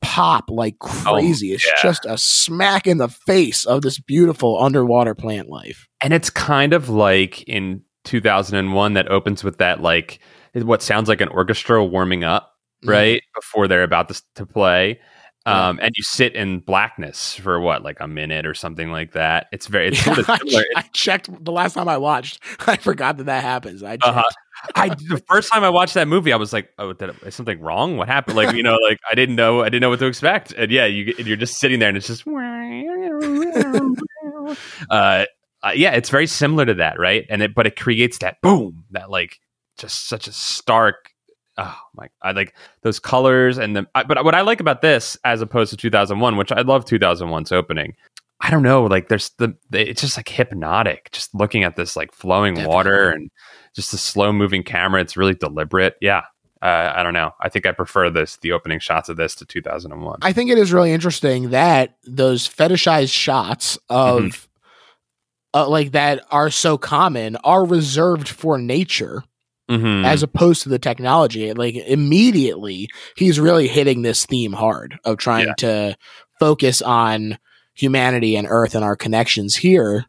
pop like oh, crazy. Oh, it's yeah. just a smack in the face of this beautiful underwater plant life. And it's kind of like in 2001 that opens with that like what sounds like an orchestra warming up, mm-hmm. right? Mm. Before they're about to, to play Um, and you sit in blackness for what, like a minute or something like that. It's very, it's sort of I, similar. I checked the last time I watched. I forgot that that happens. I checked. Uh-huh. I the first time I watched that movie, I was like, "Oh, did, is something wrong? What happened?" Like, you know, like I didn't know, I didn't know what to expect. And yeah, you you're just sitting there, and it's just, uh, uh, yeah, it's very similar to that, right? And it, but it creates that boom, that like just such a stark. Oh my! I like those colors and the. I, but what I like about this, as opposed to 2001, which I love 2001's opening. I don't know, like there's the, it's just like hypnotic, just looking at this like flowing Definitely. water and just the slow moving camera. It's really deliberate. Yeah. Uh, I don't know. I think I prefer this, the opening shots of this to 2001. I think it is really interesting that those fetishized shots of Mm-hmm. uh, like that are so common are reserved for nature Mhm. as opposed to the technology. Like immediately, he's really hitting this theme hard of trying Yeah. to focus on humanity and Earth and our connections here,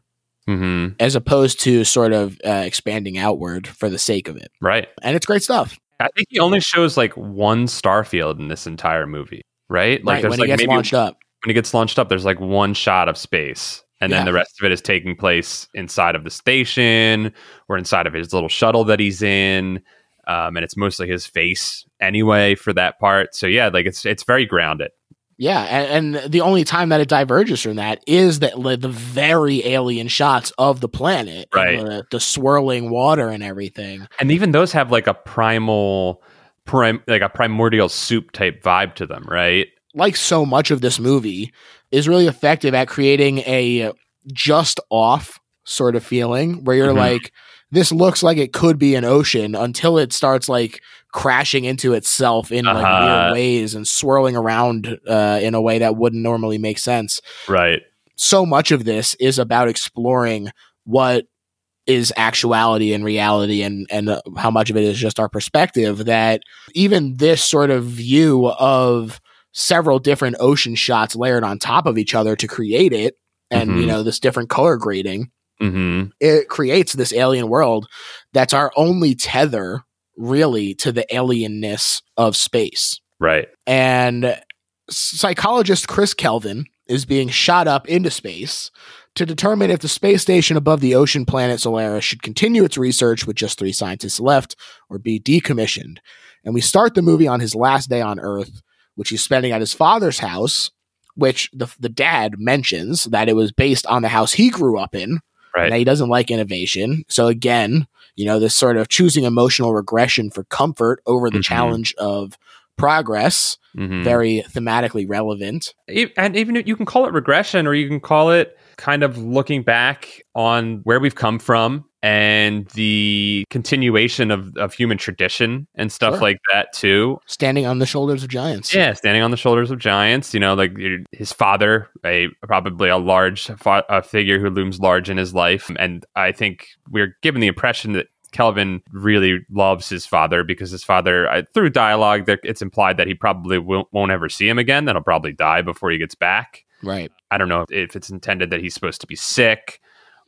Mhm. as opposed to sort of uh, expanding outward for the sake of it. Right. And it's great stuff. I think he only shows like one Starfield in this entire movie, right? Like right there's when like he gets maybe launched up. when he gets launched up, there's like one shot of space. And then Yeah. the rest of it is taking place inside of the station or inside of his little shuttle that he's in. Um, and it's mostly his face anyway for that part. So yeah, like it's it's very grounded. Yeah, and, and the only time that it diverges from that is that like, the very alien shots of the planet, and Right. The, the swirling water and everything. And even those have like a primal prim like a primordial soup type vibe to them, right? Like so much of this movie is really effective at creating a just off sort of feeling where you're Mhm. like, this looks like it could be an ocean until it starts like crashing into itself in like Uh-huh. weird ways and swirling around uh, in a way that wouldn't normally make sense. Right. so much of this is about exploring what is actuality and reality and and uh, how much of it is just our perspective that even this sort of view of several different ocean shots layered on top of each other to create it and Mhm. you know this different color grading hmm it creates this alien world that's our only tether really to the alienness of space Right. and psychologist Chris Kelvin is being shot up into space to determine if the space station above the ocean planet Solaris should continue its research with just three scientists left or be decommissioned. And we start the movie on his last day on Earth, which he's spending at his father's house, which the, the dad mentions that it was based on the house he grew up in. Right. And he doesn't like innovation. So again, you know, this sort of choosing emotional regression for comfort over the Mhm. challenge of progress Mhm. very thematically relevant. And even if you can call it regression or you can call it kind of looking back on where we've come from and the continuation of, of human tradition and stuff Sure. like that too Standing on the shoulders of giants. yeah standing on the shoulders of giants you know like his father a probably a large fa- a figure who looms large in his life and i think we're given the impression that Kelvin really loves his father because his father, I, through dialogue, it's implied that he probably won't, won't ever see him again. That he'll probably die before he gets back. Right. I don't know if it's intended that he's supposed to be sick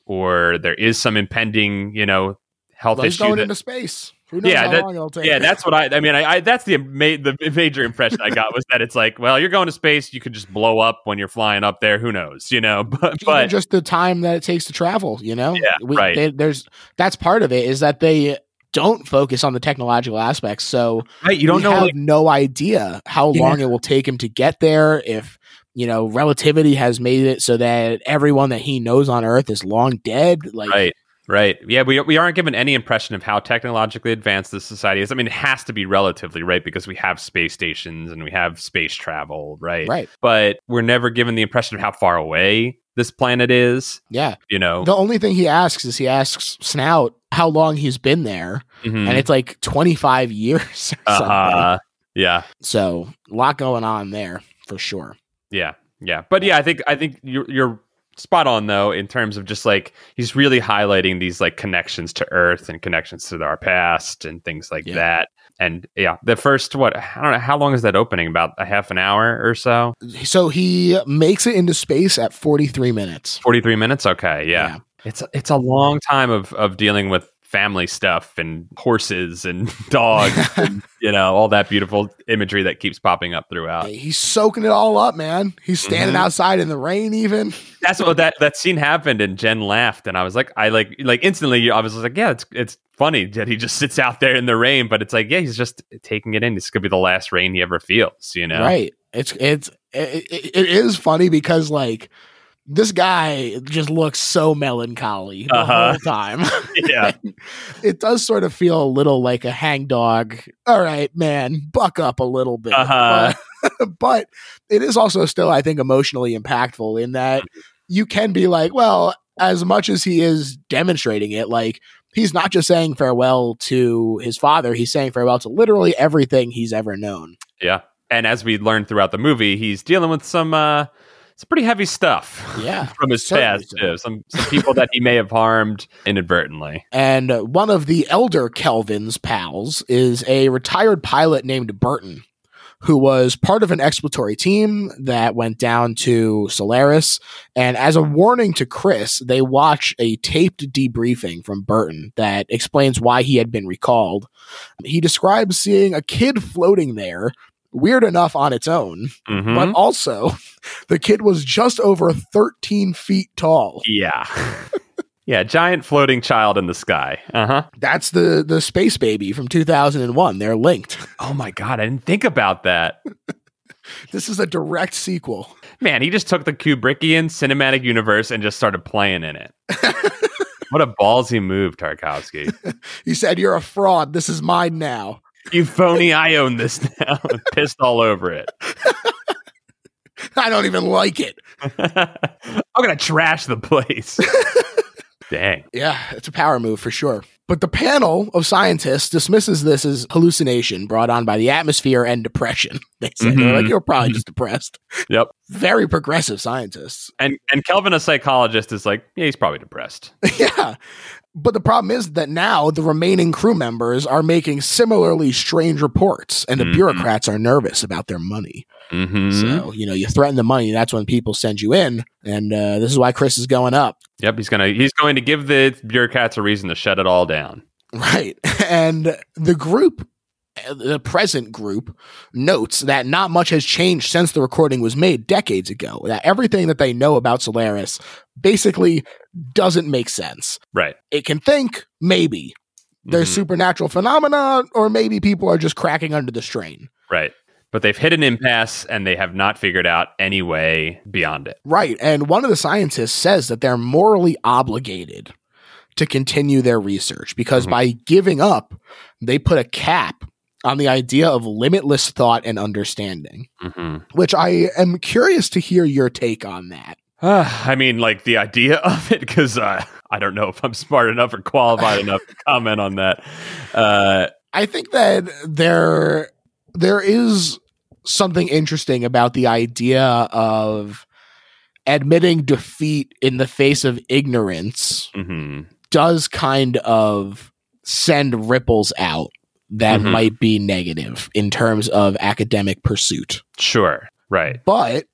or there is some impending, you know, health he's issue. going that- into space. Who knows Yeah, how that- long it'll take? yeah, that's what I. I mean, I, I that's the ma- the major impression I got was that it's like, well, you're going to space, you could just blow up when you're flying up there. Who knows, you know? But but just the time that it takes to travel. You know. Yeah, right. they- there's that's part of it is that they don't focus on the technological aspects. So right, you don't we know. have Like, no idea how Yeah. long it will take him to get there. If you know, relativity has made it so that everyone that he knows on Earth is long dead. Like, right, right, yeah, we we aren't given any impression of how technologically advanced this society is. I mean, it has to be relatively right because we have space stations and we have space travel, right? right, But we're never given the impression of how far away this planet is. yeah. You know, The only thing he asks is he asks Snaut how long he's been there, Mhm. and it's like 25 years. Or uh-huh. yeah. So a lot going on there for sure. Yeah, yeah, but yeah, I think I think you're you're spot on though in terms of just like he's really highlighting these like connections to Earth and connections to our past and things like Yeah. that. And yeah, the first what I don't know how long is that opening? About a half an hour or so, So he makes it into space at 43 minutes. forty three minutes. Okay, yeah. it's it's a long time of of dealing with family stuff and horses and dogs and, you know all that beautiful imagery that keeps popping up throughout. He's soaking it all up man. He's standing Mhm. outside in the rain even. That's what that that scene happened and jen laughed and i was like i like like instantly i was like yeah it's it's funny that he just sits out there in the rain but it's like yeah he's just taking it in. This could be the last rain he ever feels you know? Right. It's it's it, it, it is funny because like this guy just looks so melancholy the Uh-huh. whole time yeah it does sort of feel a little like a hangdog. All right, man, buck up a little bit. Uh-huh. But, but it is also still, I think, emotionally impactful in that you can be like, well, as much as he is demonstrating it, like he's not just saying farewell to his father, he's saying farewell to literally everything he's ever known. yeah and as we learned throughout the movie he's dealing with some uh some pretty heavy stuff Yeah. from his past too. Some some people that he may have harmed inadvertently. And uh, one of the elder Kelvin's pals is a retired pilot named Berton, who was part of an exploratory team that went down to Solaris. And as a warning to Chris, they watch a taped debriefing from Berton that explains why he had been recalled. He describes seeing a kid floating there. Weird enough on its own, Mhm. but also the kid was just over 13 feet tall. yeah, yeah, giant floating child in the sky. Uh huh. That's the the space baby from 2001. They're linked. Oh my god, I didn't think about that. This is a direct sequel. Man, he just took the Kubrickian cinematic universe and just started playing in it. what a ballsy move, Tarkovsky. He said, "You're a fraud. This is mine now." You phony, I own this now. Pissed all over it. I don't even like it. I'm gonna trash the place. Dang. Yeah, it's a power move for sure. But the panel of scientists dismisses this as hallucination brought on by the atmosphere and depression. They said they're like, Mhm. "You're probably just depressed." Yep. Very progressive scientists. And and Kelvin, a psychologist, is like, yeah, he's probably depressed. yeah. But the problem is that now the remaining crew members are making similarly strange reports, and the Mhm. bureaucrats are nervous about their money. Mm-hmm. So, you know, you threaten the money, that's when people send you in. And uh, this is why Chris is going up. Yep, he's gonna he's going to give the bureaucrats a reason to shut it all down. Right. And the group, the present group, notes that not much has changed since the recording was made decades ago. That everything that they know about Solaris basically doesn't make sense. Right. It can think, maybe. There's Mhm. supernatural phenomena, or maybe people are just cracking under the strain. right. But they've hit an impasse and they have not figured out any way beyond it. Right. And one of the scientists says that they're morally obligated to continue their research because Mhm. by giving up, they put a cap on the idea of limitless thought and understanding, hmm which I am curious to hear your take on that. I mean, like the idea of it, because uh, I don't know if I'm smart enough or qualified enough to comment on that. Uh, I think that there there is something interesting about the idea of admitting defeat in the face of ignorance mhm. does kind of send ripples out that Mhm. might be negative in terms of academic pursuit. Sure. Right. But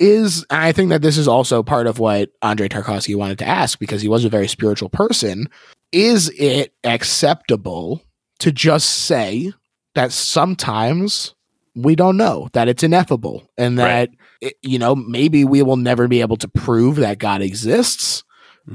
is and I think that this is also part of what Andrei Tarkovsky wanted to ask because he was a very spiritual person. Is it acceptable to just say that sometimes we don't know that it's ineffable and that Right. it, you know maybe we will never be able to prove that God exists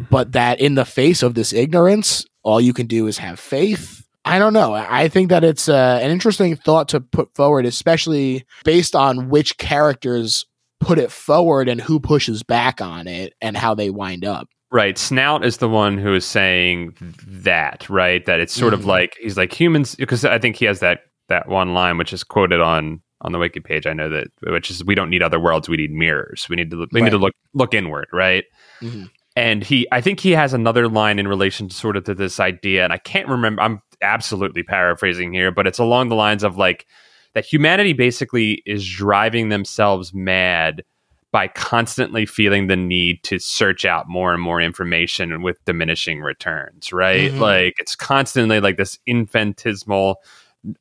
but that in the face of this ignorance, all you can do is have faith. I don't know. I think that it's uh, an interesting thought to put forward, especially based on which characters put it forward and who pushes back on it and how they wind up. Right. Snaut is the one who is saying that, right? That it's sort of Mhm. like he's like humans because I think he has that that one line which is quoted on on the wiki page. I know that which is we don't need other worlds, we need mirrors. We need to we need to look look inward, right? Mhm. And he I think he has another line in relation to sort of to this idea and I can't remember I'm absolutely paraphrasing here, but it's along the lines of like that humanity basically is driving themselves mad by constantly feeling the need to search out more and more information with diminishing returns, right? Mhm. Like it's constantly like this infinitesimal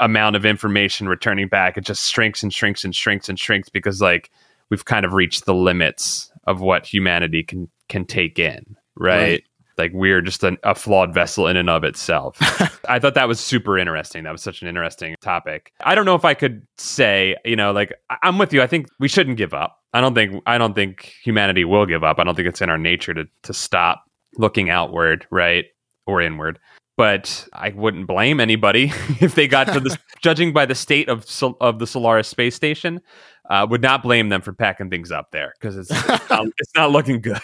amount of information returning back. It just shrinks and shrinks and shrinks and shrinks because like we've kind of reached the limits of what humanity can can take in, right? Right. Like we're just an, a flawed vessel in and of itself. I thought that was super interesting. That was such an interesting topic. I don't know if I could say, you know, like I- I'm with you. I think we shouldn't give up. I don't think I don't think humanity will give up. I don't think it's in our nature to to stop looking outward, right? Or inward. But I wouldn't blame anybody if they got to this. judging by the state of Sol- of the Solaris space station, uh, would not blame them for packing things up there because it's it's not, it's not looking good.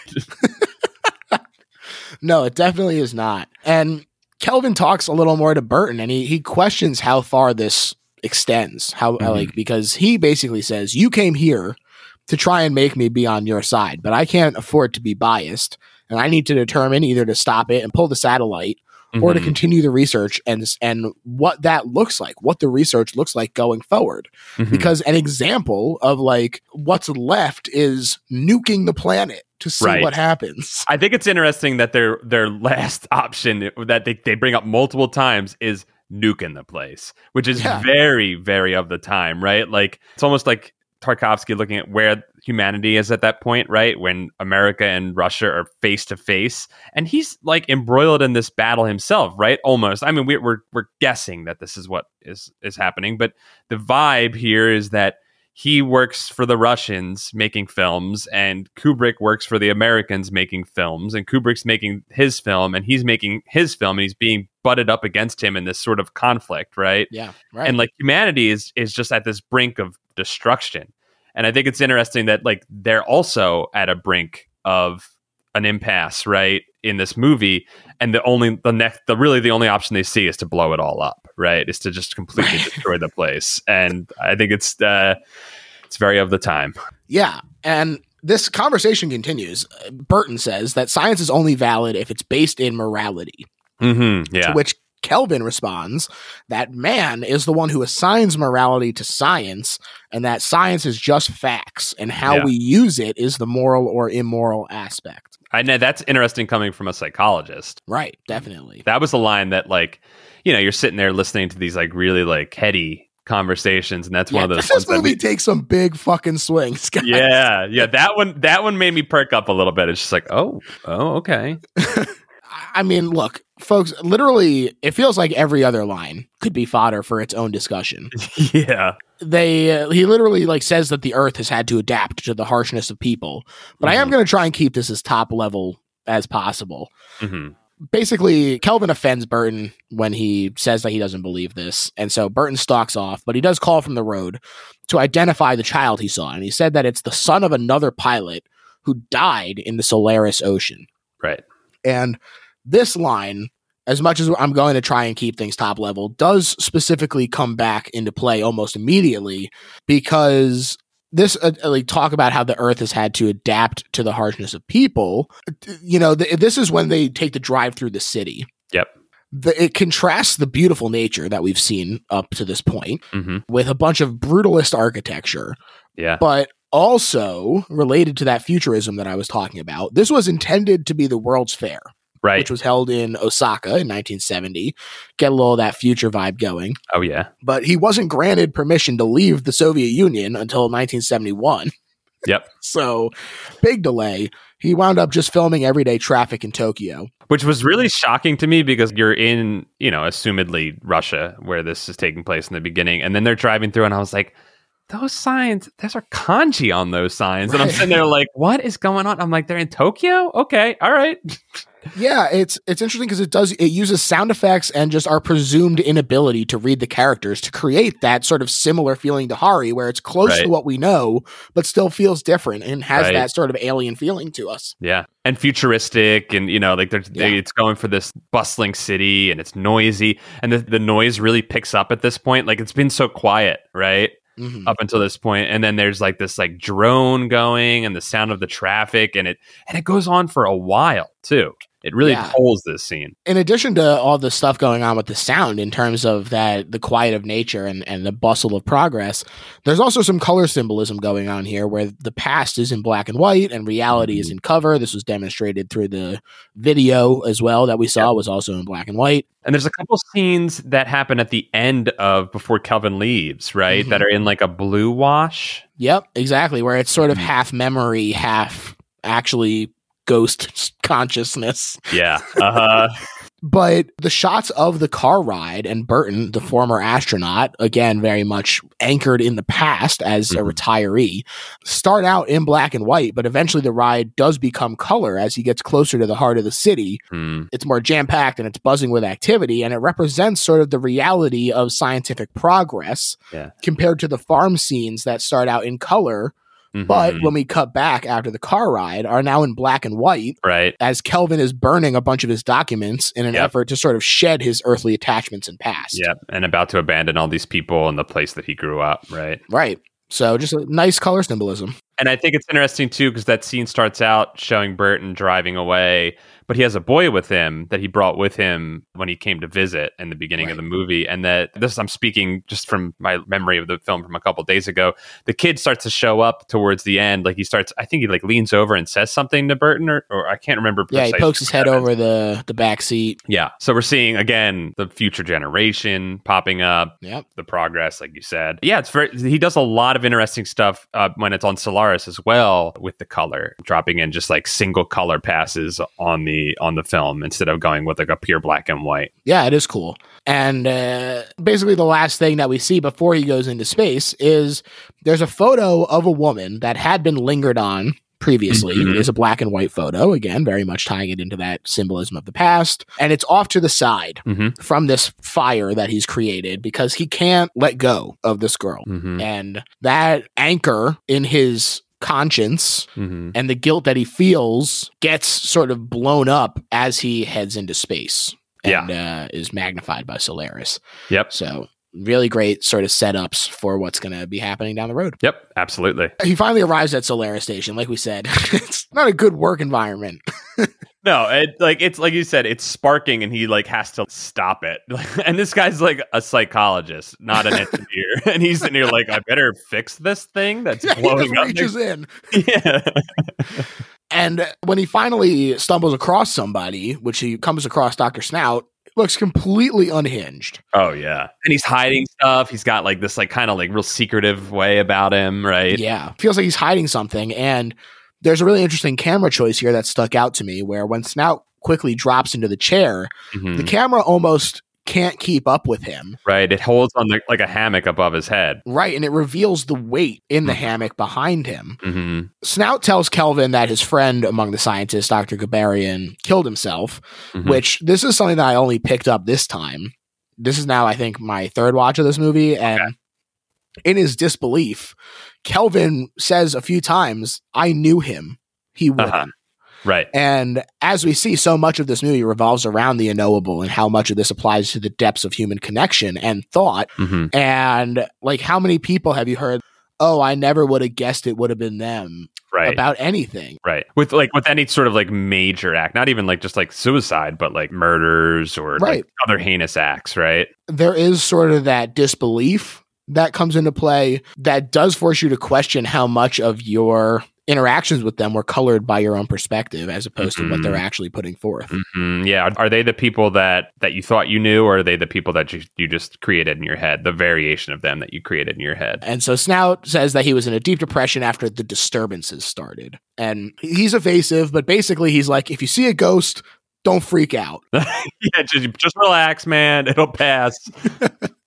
No, it definitely is not. And Kelvin talks a little more to Berton and he, he questions how far this extends. How Mhm. like because he basically says, You came here to try and make me be on your side, but I can't afford to be biased. And I need to determine either to stop it and pull the satellite or to Mhm. continue the research and and what that looks like, what the research looks like going forward. Mhm. Because an example of like what's left is nuking the planet to see Right. what happens. I think it's interesting that their their last option that they, they bring up multiple times is nuking the place, which is Yeah. very, very of the time, right? Like it's almost like Tarkovsky looking at where humanity is at that point, right? When America and Russia are face to face, and he's like embroiled in this battle himself, right? Almost. I mean, we, we're we're guessing that this is what is is happening, but the vibe here is that he works for the Russians making films, and Kubrick works for the Americans making films, and Kubrick's making his film, and he's making his film, and he's being butted up against him in this sort of conflict, right? Yeah. Right. and like humanity is is just at this brink of destruction and i think it's interesting that like they're also at a brink of an impasse right in this movie and the only the next the really the only option they see is to blow it all up right? Is to just completely destroy the place. And i think it's uh it's very of the time. Yeah. And this conversation continues. Berton says that science is only valid if it's based in morality, mm-hmm yeah. To which Kelvin responds that man is the one who assigns morality to science, and that science is just facts, and how Yeah. we use it is the moral or immoral aspect. i know that's interesting coming from a psychologist Right, definitely. that was the line that like you know you're sitting there listening to these like really like heady conversations and that's one of those this movie we- takes some big fucking swings. guys. yeah yeah that one that one made me perk up a little bit it's just like oh oh okay I mean, look, folks, literally, it feels like every other line could be fodder for its own discussion. yeah. They uh, he literally like says that the earth has had to adapt to the harshness of people but i am Mhm. going to try and keep this as top level as possible. Hmm basically kelvin offends berton when he says that he doesn't believe this and so berton stalks off but he does call from the road to identify the child he saw and he said that it's the son of another pilot who died in the solaris ocean. Right. And this line, as much as I'm going to try and keep things top level, does specifically come back into play almost immediately because this uh, like talk about how the earth has had to adapt to the harshness of people. You know, th- this is when they take the drive through the city. Yep. The, it contrasts the beautiful nature that we've seen up to this point hmm with a bunch of brutalist architecture yeah but also related to that futurism that I was talking about. This was intended to be the World's Fair right which was held in Osaka in 1970. Get a little of that future vibe going. oh yeah But he wasn't granted permission to leave the Soviet Union until 1971. Yep. So, big delay. He wound up just filming everyday traffic in Tokyo. which was really shocking to me because you're in you know assumedly russia where this is taking place in the beginning and then they're driving through and i was like those signs those are kanji on those signs and i'm sitting there like what is going on i'm like they're in tokyo okay all right Yeah, it's it's interesting because it does it uses sound effects and just our presumed inability to read the characters to create that sort of similar feeling to Hari, where it's close Right. to what we know, but still feels different and has Right. that sort of alien feeling to us. Yeah, and futuristic, and you know, like there's they, Yeah. it's going for this bustling city, and it's noisy, and the the noise really picks up at this point. Like it's been so quiet, right, Mhm. up until this point, and then there's like this like drone going, and the sound of the traffic, and it and it goes on for a while too. It really Yeah. pulls this scene. in addition to all the stuff going on with the sound in terms of that the quiet of nature and, and the bustle of progress there's also some color symbolism going on here where the past is in black and white and reality is in color this was demonstrated through the video as well that we saw was also in black and white And there's a couple scenes that happen at the end of before Kelvin leaves, right? Mhm. That are in like a blue wash. yep exactly where it's sort of Mhm. half memory half actually ghost consciousness. Yeah. Uh-huh. But the shots of the car ride and Berton, the former astronaut, again, very much anchored in the past as a Mhm. retiree, start out in black and white, but eventually the ride does become color as he gets closer to the heart of the city. Hmm. It's more jam packed and it's buzzing with activity, and it represents sort of the reality of scientific progress Yeah. compared to the farm scenes that start out in color, but Mhm. when we cut back after the car ride, are now in black and white right. as Kelvin is burning a bunch of his documents in an Yep. effort to sort of shed his earthly attachments and past. Yep. And about to abandon all these people and the place that he grew up, right? Right. So just a nice color symbolism. And I think it's interesting too because that scene starts out showing Berton driving away, but he has a boy with him that he brought with him when he came to visit in the beginning of the movie. And that this I'm speaking just from my memory of the film from a couple days ago. The kid starts to show up towards the end, like he starts. I think he like leans over and says something to Berton, or, or I can't remember. Yeah, he pokes his head over the the back seat. Yeah, so we're seeing again the future generation popping up Yep. the progress, like you said. Yeah, it's very. He does a lot of interesting stuff uh, when it's on Solaris as well with the color, dropping in just like single color passes on the on the film instead of going with like a pure black and white. Yeah, it is cool. And uh, basically, the last thing that we see before he goes into space is there's a photo of a woman that had been lingered on previously. Mhm. It is a black and white photo, again, very much tying it into that symbolism of the past. And it's off to the side Mm-hmm. from this fire that he's created because he can't let go of this girl. Mm-hmm. And that anchor in his conscience Mm-hmm. and the guilt that he feels gets sort of blown up as he heads into space and uh, is magnified by Solaris. Yep. So, really great sort of setups for what's going to be happening down the road. Yep. Absolutely. He finally arrives at Solaris Station. Like we said, it's not a good work environment. No, it like it's like you said, it's sparking, and he like has to stop it. and this guy's like a psychologist, not an engineer, and he's in here like, I better fix this thing that's he blowing up. reaches in. yeah. And when he finally stumbles across somebody, which he comes across Dr. Snaut, looks completely unhinged. Oh yeah, and he's hiding stuff. He's got like this like kind of like real secretive way about him, right? Yeah. Feels like he's hiding something. And there's a really interesting camera choice here that stuck out to me where when Snaut quickly drops into the chair, Mhm. the camera almost can't keep up with him. right. It holds on the, like a hammock above his head. Right. And it reveals the weight in the Mhm. hammock behind him. hmm Snaut tells Kelvin that his friend among the scientists, Dr. Gabarian, killed himself, Mhm. which this is something that I only picked up this time. This is now, I think, my third watch of this movie. And in his disbelief, Kelvin says a few times, I knew him. He wouldn't. Uh-huh. Right. And as we see, so much of this movie revolves around the unknowable and how much of this applies to the depths of human connection and thought. hmm And like, how many people have you heard? Oh, I never would have guessed it would have been them Right. about anything. Right. With like with any sort of like major act, not even like just like suicide, but like murders or like, other heinous acts, right? There is sort of that disbelief that comes into play that does force you to question how much of your interactions with them were colored by your own perspective as opposed to what they're actually putting forth. hmm Yeah. Are they the people that that you thought you knew, or are they the people that you, you just created in your head? The variation of them that you created in your head. And so Snaut says that he was in a deep depression after the disturbances started. And he's evasive, but basically he's like, if you see a ghost, don't freak out. yeah. Just, just relax, man. It'll pass.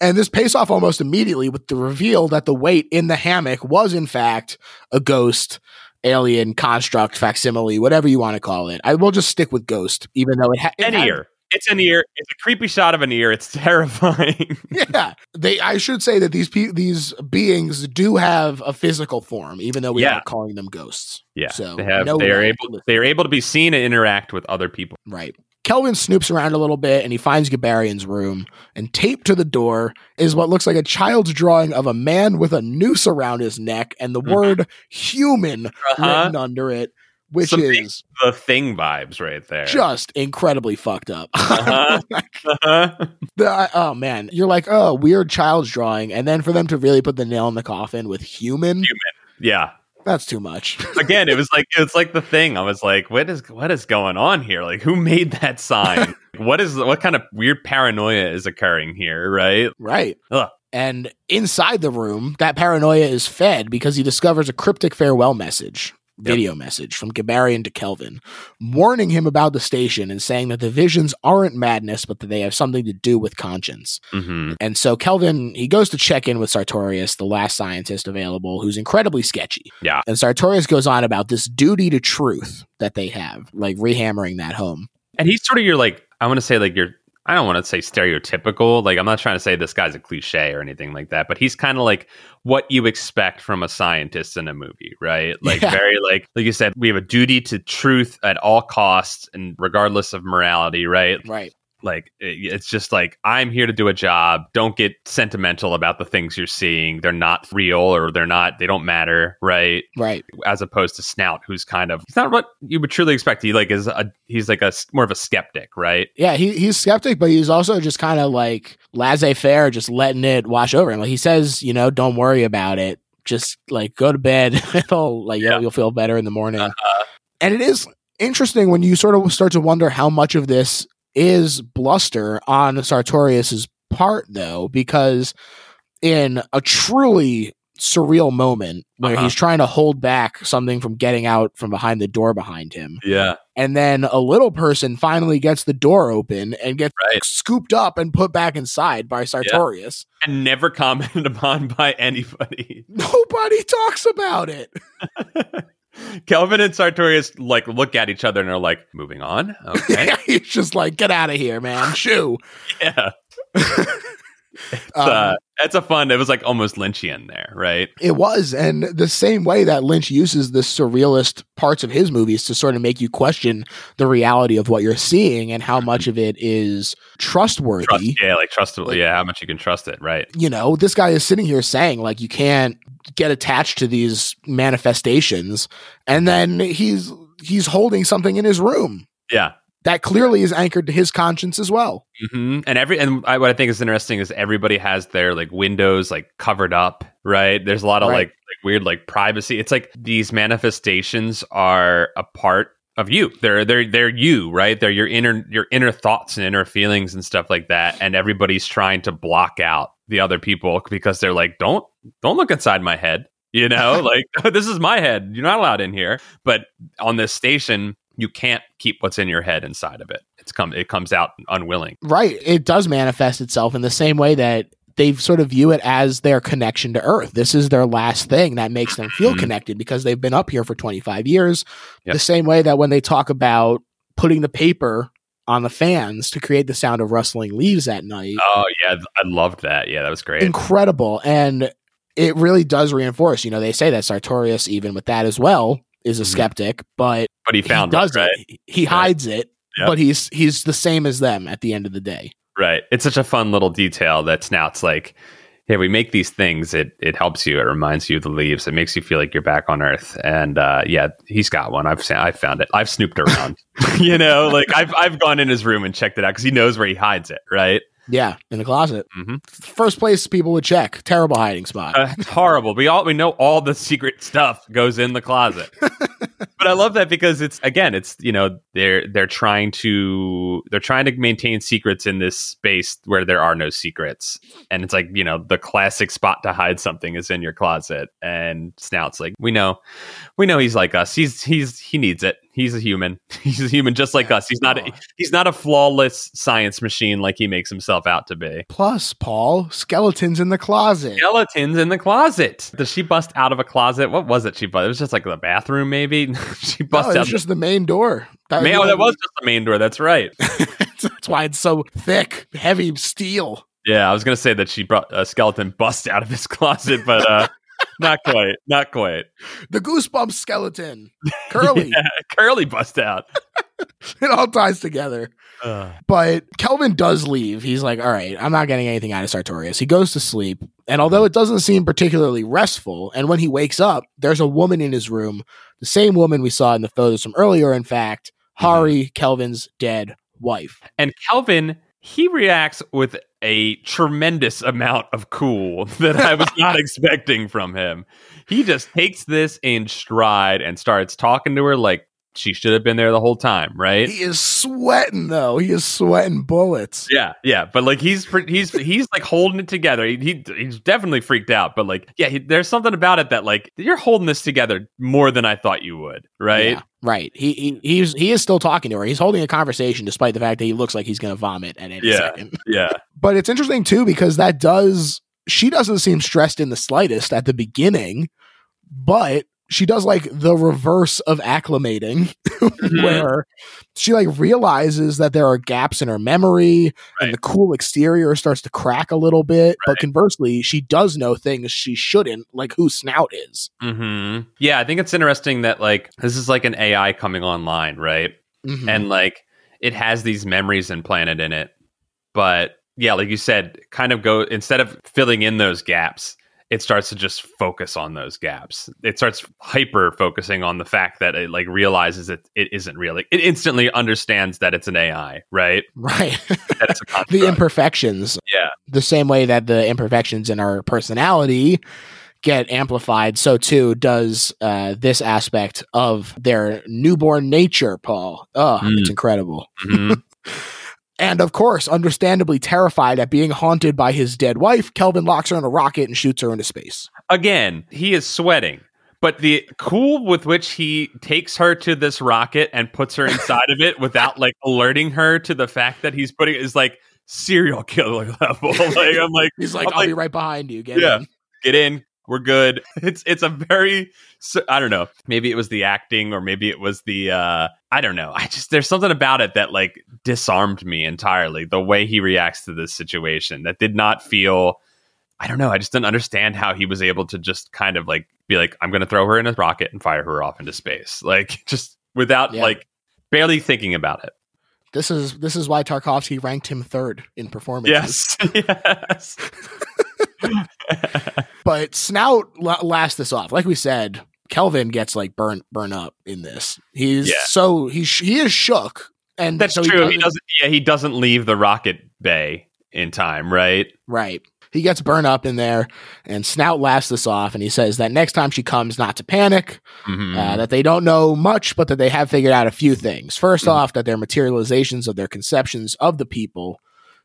And this pays off almost immediately with the reveal that the weight in the hammock was, in fact, a ghost, alien, construct, facsimile, whatever you want to call it. I will just stick with ghost, even though it, ha- it An had- ear. It's an ear. It's a creepy shot of an ear. It's terrifying. Yeah, they. I should say that these pe- these beings do have a physical form, even though we Yeah. aren't calling them ghosts. yeah. So, they have. They are able. They are able to be seen and interact with other people. Right. Kelvin snoops around a little bit and he finds Gabarian's room. And taped to the door is what looks like a child's drawing of a man with a noose around his neck and the Mhm. word human Uh-huh. written under it, which Some is The thing vibes right there. just incredibly fucked up. Uh-huh. Uh-huh. The- oh man, you're like, oh, weird child's drawing. And then for them to really put the nail in the coffin with human. human, yeah. That's too much. Again, it was like it's like the thing. I was like, what is what is going on here? Like, who made that sign? what is what kind of weird paranoia is occurring here? Right? right. Ugh. And inside the room, that paranoia is fed because he discovers a cryptic farewell message video message from Gabarian to Kelvin, warning him about the station and saying that the visions aren't madness, but that they have something to do with conscience. hmm And so Kelvin, he goes to check in with Sartorius, the last scientist available, who's incredibly sketchy. Yeah. And Sartorius goes on about this duty to truth that they have, like rehammering that home. And he's sort of your like I want to say like your I don't want to say stereotypical. Like I'm not trying to say this guy's a cliche or anything like that, but he's kind of like what you expect from a scientist in a movie, right? Like Yeah. very like like you said, we have a duty to truth at all costs and regardless of morality, right? Right. Like it's just like I'm here to do a job. Don't get sentimental about the things you're seeing. They're not real or they're not they don't matter, right? Right. As opposed to Snaut who's kind of he's not what you would truly expect. He like is a he's like a more of a skeptic, right? Yeah, he, he's skeptic, but he's also just kind of like laissez faire, just letting it wash over him. Like he says, you know, don't worry about it. Just like go to bed. It'll like Yeah. you'll, you'll feel better in the morning. Uh-huh. And it is interesting when you sort of start to wonder how much of this is bluster on Sartorius's part, though, because in a truly surreal moment where Uh-huh. he's trying to hold back something from getting out from behind the door behind him, Yeah. and then a little person finally gets the door open and gets Right. scooped up and put back inside by Sartorius. And never commented upon by anybody. Nobody talks about it. Kelvin and Sartorius like look at each other and are like, moving on. Okay. He's just like, get out of here, man. Shoo. yeah. Um, uh, that's a fun. It was like almost Lynchian there, right? It was, and the same way that Lynch uses the surrealist parts of his movies to sort of make you question the reality of what you're seeing and how much of it is trustworthy. Trust, yeah, like trustable. Like- yeah, how much you can trust it, right? You know, this guy is sitting here saying like you can't get attached to these manifestations, and then he's he's holding something in his room Yeah. That clearly is anchored to his conscience as well. hmm And every and I, what I think is interesting is everybody has their like windows like covered up, right? There's a lot of Right. like like weird like privacy. It's like these manifestations are a part of you. They're they're they're you, right? They're your inner your inner thoughts and inner feelings and stuff like that. And everybody's trying to block out the other people because they're like, don't don't look inside my head. You know, like this is my head. You're not allowed in here. But on this station, you can't keep what's in your head inside of it. It's come it comes out unwilling. Right. It does manifest itself in the same way that they sort of view it as their connection to Earth. This is their last thing that makes them feel Mhm. connected because they've been up here for 25 years. Yep. The same way that when they talk about putting the paper on the fans to create the sound of rustling leaves at night, Oh yeah, I loved that. Yeah, that was great. incredible. And it really does reinforce, you know, they say that Sartorius, even with that as well, is a Mhm. skeptic, but but he found he does it, right? it. He hides it, Yep. but he's he's the same as them at the end of the day. Right. It's such a fun little detail that Snaut's like, "Hey, we make these things. It it helps you. It reminds you of the leaves. It makes you feel like you're back on Earth." And uh, yeah, he's got one. I've I've found it. I've snooped around. you know, like I've I've gone in his room and checked it out because he knows where he hides it. Right. Yeah, in the closet. hmm First place people would check. Terrible hiding spot. Uh, it's horrible. We all we know all the secret stuff goes in the closet. but I love that because it's again, it's you know they're they're trying to they're trying to maintain secrets in this space where there are no secrets, and it's like you know the classic spot to hide something is in your closet. And Snaut's like, we know, we know he's like us. He's he's he needs it. He's a human. He's a human just like us. He's not a, he's not a flawless science machine like he makes himself out to be. Plus, Paul, skeletons in the closet. Skeletons in the closet. Does she bust out of a closet? What was it? She bust. It was just like the bathroom, maybe. she No, bust it's out. just the main door. That, Man, oh, that was just the main door. That's right. That's why it's so thick, heavy steel. Yeah, I was gonna say that she brought a skeleton bust out of his closet, but uh, not quite. Not quite. The goosebumps skeleton. Curly. Yeah, Curly bust out. It all ties together. Uh, But Kelvin does leave. He's like, all right, I'm not getting anything out of Sartorius. He goes to sleep. And although it doesn't seem particularly restful, and when he wakes up, there's a woman in his room, the same woman we saw in the photos from earlier, in fact, Hari, Kelvin's dead wife. and Kelvin, he reacts with a tremendous amount of cool that I was not expecting from him. He just takes this in stride and starts talking to her like she should have been there the whole time, right? He is sweating though. He is sweating bullets. Yeah, yeah, but like he's he's he's like holding it together. He, he he's definitely freaked out, but like yeah, he, there's something about it that like you're holding this together more than I thought you would, right? Yeah, right. He, he he's he is still talking to her. He's holding a conversation despite the fact that he looks like he's going to vomit at any Yeah. second. Yeah, But it's interesting too because that does she doesn't seem stressed in the slightest at the beginning, but she does like the reverse of acclimating Mhm. where she like realizes that there are gaps in her memory and the cool exterior starts to crack a little bit but conversely she does know things she shouldn't like who snaut is hmm yeah. I think it's interesting that like this is like an AI coming online, right? Mhm. and like it has these memories implanted in it but yeah like you said kind of go instead of filling in those gaps it starts to just focus on those gaps it starts hyper focusing on the fact that it like realizes that it isn't real like, it instantly understands that it's an ai right right that it's a the imperfections yeah the same way that the imperfections in our personality get amplified, so too does uh, this aspect of their newborn nature, Paul. Oh, Mm. it's incredible. Mhm. And of course, understandably terrified at being haunted by his dead wife, Kelvin locks her in a rocket and shoots her into space. again he is sweating but the cool with which he takes her to this rocket and puts her inside of it without like alerting her to the fact that he's putting is like serial killer level. like I'm like, He's like, I'm I'll like, be right behind you. Get Yeah. in. get in, we're good. It's it's a very so- I don't know. Maybe it was the acting or maybe it was the uh I don't know. I just there's something about it that like disarmed me entirely. The way he reacts to this situation that did not feel I don't know. I just didn't understand how he was able to just kind of like be like, I'm going to throw her in a rocket and fire her off into space, like just without Yeah. like barely thinking about it. This is this is why Tarkovsky ranked him third in performances. Yes, yes. But Snaut la- lasts this off. Like we said, Kelvin gets like burnt burn up in this. He's Yeah. so he's he is shook, and That's so true. He doesn't- doesn't. Yeah, he doesn't leave the rocket bay in time, right? Right. He gets burned up in there, and Snaut laughs this off, and he says that next time she comes, not to panic, Mhm. uh, that they don't know much, but that they have figured out a few things. 1st Mhm. off, that they're materializations of their conceptions of the people,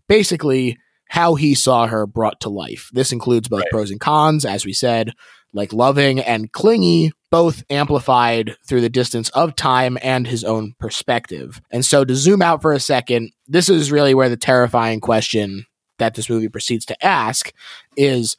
basically how he saw her brought to life. This includes both Right. pros and cons, as we said, like loving and clingy, both amplified through the distance of time and his own perspective. And so to zoom out for a second, this is really where the terrifying question that this movie proceeds to ask is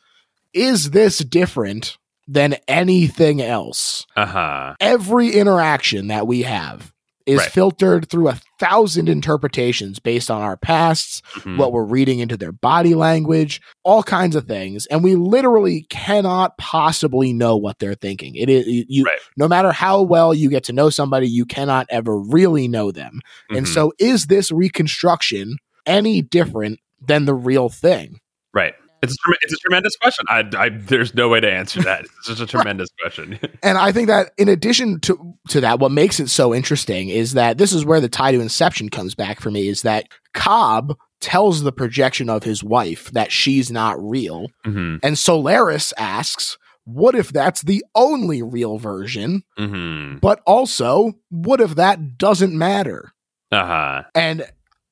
is this different than anything else? Uh huh. Every interaction that we have is Right. filtered through a thousand interpretations based on our pasts, Mm-hmm. what we're reading into their body language, all kinds of things, and we literally cannot possibly know what they're thinking. It is you Right. no matter how well you get to know somebody, you cannot ever really know them. And Mhm. so is this reconstruction any different than the real thing? right. It's a, it's a tremendous question. I, I, there's no way to answer that. It's just a tremendous question. And I think that in addition to to that, what makes it so interesting is that this is where the tie to Inception comes back for me. Is that Cobb tells the projection of his wife that she's not real, hmm and Solaris asks, "What if that's the only real version? hmm But also, what if that doesn't matter?" Uh huh. And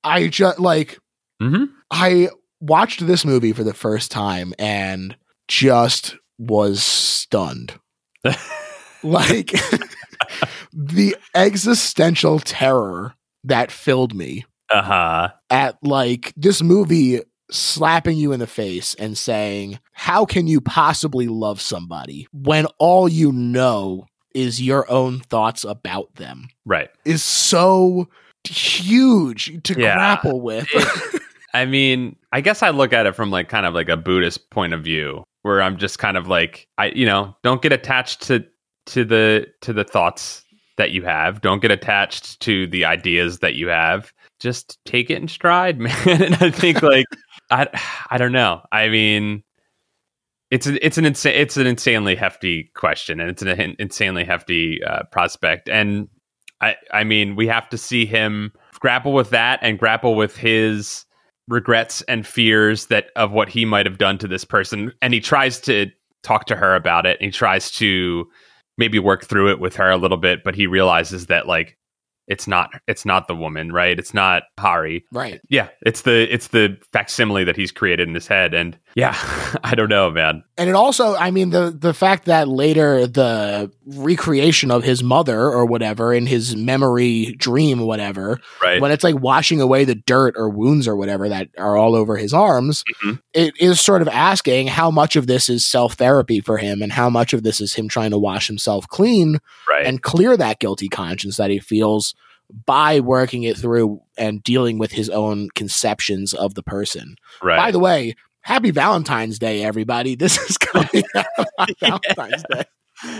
I just like hmm I watched this movie for the first time and just was stunned. like the existential terror that filled me Uh huh. at like this movie slapping you in the face and saying, How can you possibly love somebody when all you know is your own thoughts about them? Right. Is so huge to Yeah. grapple with. I mean, I guess I look at it from like kind of like a Buddhist point of view, where I'm just kind of like, I, you know, don't get attached to to the to the thoughts that you have. Don't get attached to the ideas that you have. Just take it in stride, man. and I think like I I don't know. I mean, it's an it's an insane it's an insanely hefty question, and it's an insanely hefty uh, prospect. And I I mean, we have to see him grapple with that and grapple with his regrets and fears that of what he might have done to this person and he tries to talk to her about it and he tries to maybe work through it with her a little bit, but he realizes that like it's not it's not the woman, right? It's not Hari. Right. Yeah, it's the it's the facsimile that he's created in his head, and yeah, I don't know, man. And it also, I mean, the the fact that later the recreation of his mother or whatever in his memory dream, whatever, Right. when it's like washing away the dirt or wounds or whatever that are all over his arms, Mhm. it is sort of asking how much of this is self therapy for him and how much of this is him trying to wash himself clean right. and clear that guilty conscience that he feels by working it through and dealing with his own conceptions of the person. right. By the way, happy Valentine's Day, everybody. This is coming Valentine's Day.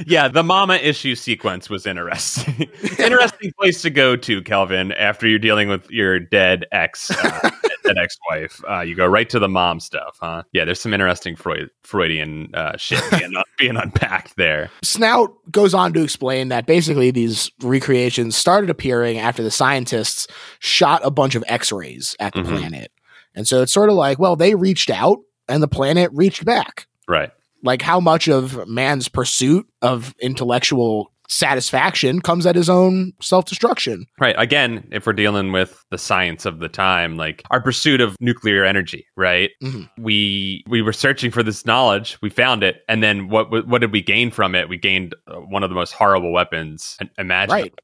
yeah, the mama issue sequence was interesting. interesting place to go to, Kelvin, after you're dealing with your dead ex, uh, dead ex-wife. Uh, you go right to the mom stuff, huh? Yeah, there's some interesting Freud, Freudian uh, shit being, being unpacked there. Snaut goes on to explain that basically these recreations started appearing after the scientists shot a bunch of X rays at the Mhm. planet. And so it's sort of like, well, they reached out and the planet reached back. Right. Like, how much of man's pursuit of intellectual satisfaction comes at his own self destruction? Right. Again, if we're dealing with the science of the time, like our pursuit of nuclear energy, right? Mhm. We we were searching for this knowledge, we found it, and then what what did we gain from it? We gained uh, one of the most horrible weapons imaginable. Right.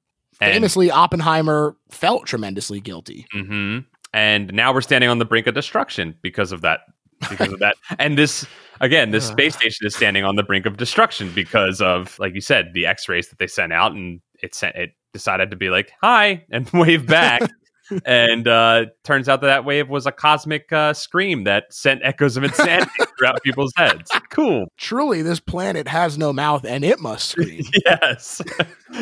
And- Famously, Oppenheimer felt tremendously guilty. hmm And now we're standing on the brink of destruction because of that. Because of that. And this, again, this space station is standing on the brink of destruction because of, like you said, the x rays that they sent out. And it sent, it decided to be like, hi, and wave back. and uh, turns out that that wave was a cosmic uh, scream that sent echoes of insanity throughout people's heads. Cool. Truly, this planet has no mouth and it must scream. Yes.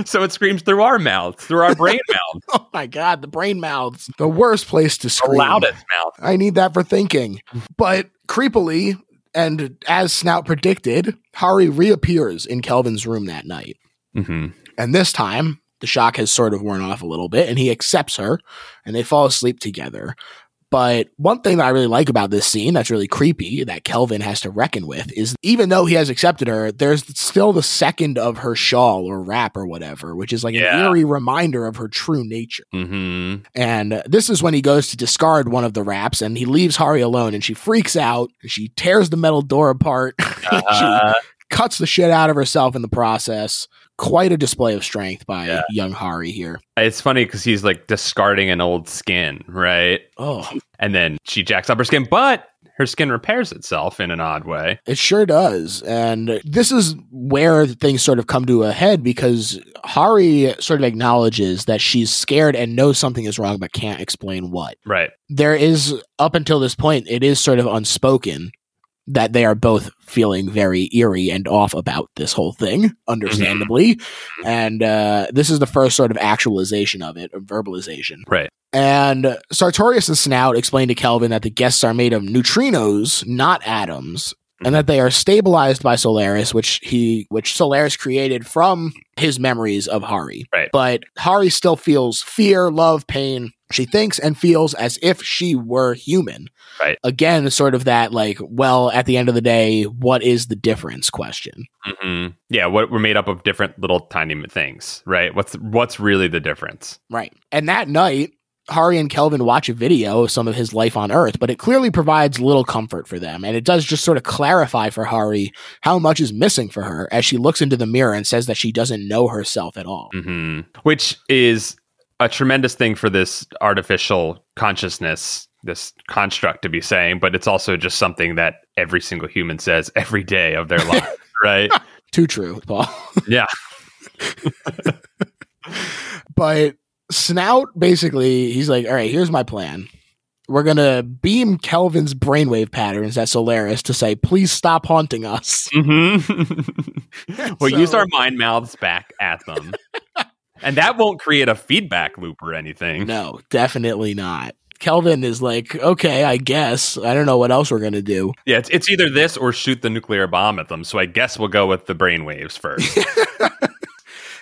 so it screams through our mouths, through our brain mouths. oh my God, the brain mouths. The worst place to the scream. loudest mouth. I need that for thinking. But creepily, and as Snaut predicted, Hari reappears in Kelvin's room that night. hmm And this time, the shock has sort of worn off a little bit, and he accepts her, and they fall asleep together. But one thing that I really like about this scene that's really creepy that Kelvin has to reckon with is even though he has accepted her, there's still the second of her shawl or wrap or whatever, which is like an eerie reminder of her true nature. hmm And this is when he goes to discard one of the wraps and he leaves Hari alone and she freaks out. She tears the metal door apart. Uh, she cuts the shit out of herself in the process. Quite a display of strength by Yeah. young Hari here. It's funny because he's like discarding an old skin, right? Oh, And then she jacks up her skin, but her skin repairs itself in an odd way. it sure does. And this is where things sort of come to a head because Hari sort of acknowledges that she's scared and knows something is wrong but can't explain what. Right. there is up until this point it is sort of unspoken that they are both feeling very eerie and off about this whole thing understandably. And uh, this is the first sort of actualization of it or verbalization. Right. and sartorius and snaut explain to kelvin that the guests are made of neutrinos not atoms and that they are stabilized by Solaris, which he, which Solaris created from his memories of Hari. Right. But Hari still feels fear, love, pain. She thinks and feels as if she were human. Right. Again, sort of that like, well, at the end of the day, what is the difference question? hmm Yeah. What we're made up of different little tiny things, right? What's what's really the difference? Right. And that night, Hari and Kelvin watch a video of some of his life on Earth, but it clearly provides little comfort for them. And it does just sort of clarify for Hari how much is missing for her as she looks into the mirror and says that she doesn't know herself at all. hmm Which is a tremendous thing for this artificial consciousness, this construct to be saying, but it's also just something that every single human says every day of their life, right? Too true, Paul. Yeah. but Snaut basically, he's like, all right, here's my plan. We're going to beam Kelvin's brainwave patterns at Solaris to say, please stop haunting us. hmm we'll use our mind mouths back at them. and that won't create a feedback loop or anything. No, definitely not. Kelvin is like, okay, I guess. I don't know what else we're going to do. Yeah, it's, it's either this or shoot the nuclear bomb at them. So I guess we'll go with the brainwaves first.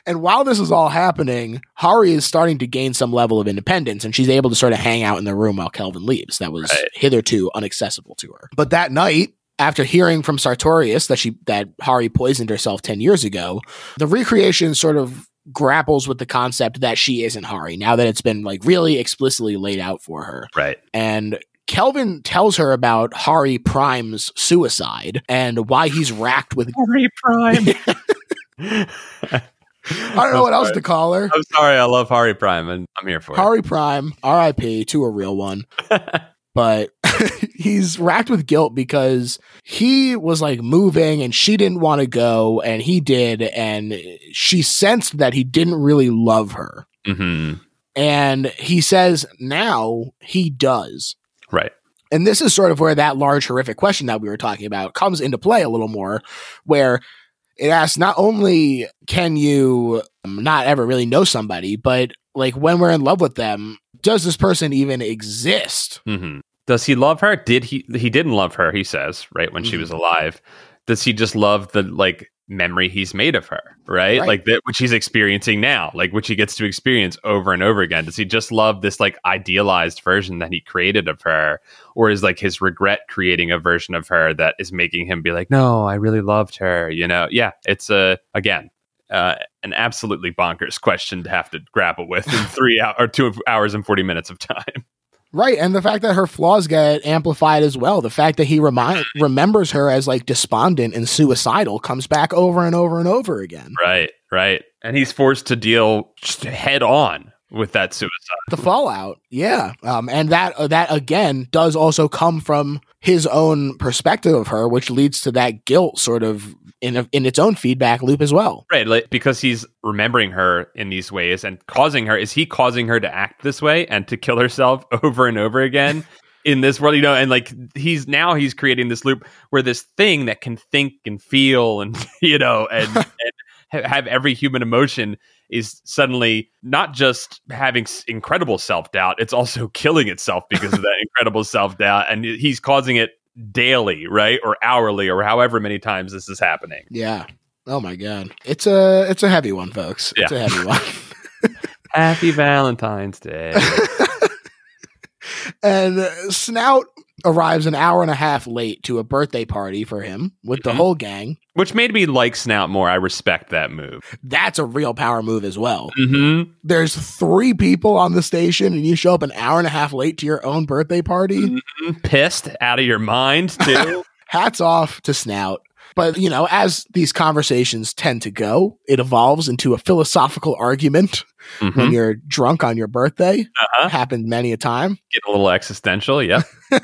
And while this is all happening, Hari is starting to gain some level of independence and she's able to sort of hang out in the room while Kelvin leaves. That was Right. hitherto inaccessible to her. But that night, after hearing from Sartorius that she that Hari poisoned herself 10 years ago, the recreation sort of grapples with the concept that she isn't Hari now that it's been like really explicitly laid out for her. Right. And Kelvin tells her about Hari Prime's suicide and why he's racked with Hari Prime. I don't know what else to call her. I'm sorry. I love Hari Prime, and I'm here for Hari Prime, R.I.P. to a real one. but he's racked with guilt because he was like moving and she didn't want to go and he did and she sensed that he didn't really love her hmm and he says now he does Right. and this is sort of where that large horrific question that we were talking about comes into play a little more where it asks not only can you um, not ever really know somebody but like when we're in love with them does this person even exist hmm Does he love her? Did he? He didn't love her. He says right when she Mhm. was alive. Does he just love the like memory he's made of her? Right, Right. like that which he's experiencing now, like which he gets to experience over and over again. Does he just love this like idealized version that he created of her, or is like his regret creating a version of her that is making him be like, no, I really loved her. You know? Yeah, it's a again. Uh, an absolutely bonkers question to have to grapple with in three hour or two hours and 40 minutes of time. Right, and the fact that her flaws get amplified as well. The fact that he remind remembers her as like despondent and suicidal comes back over and over and over again. Right, right. And he's forced to deal head on with that suicide. The fallout, yeah, um, and that uh, that again does also come from his own perspective of her, which leads to that guilt sort of in a, in its own feedback loop as well. Right, like because he's remembering her in these ways and causing her is he causing her to act this way and to kill herself over and over again in this world, you know, and like he's now he's creating this loop where this thing that can think and feel and you know and, and have every human emotion is suddenly not just having incredible self-doubt, it's also killing itself because of that incredible self-doubt and he's causing it daily, right? Or hourly or however many times this is happening. Yeah. Oh my god, it's a it's a heavy one, folks. It's Yeah. a heavy one. Happy Valentine's Day. and uh, Snaut arrives an hour and a half late to a birthday party for him with the Mhm. whole gang. Which made me like Snaut more. I respect that move. That's a real power move as well. Mm-hmm. There's three people on the station, and you show up an hour and a half late to your own birthday party. Mm-hmm. Pissed out of your mind, too. Hats off to Snaut. But, you know, as these conversations tend to go, it evolves into a philosophical argument when Mhm. you're drunk on your birthday. Uh-huh. Happened many a time. Get a little existential. Yep.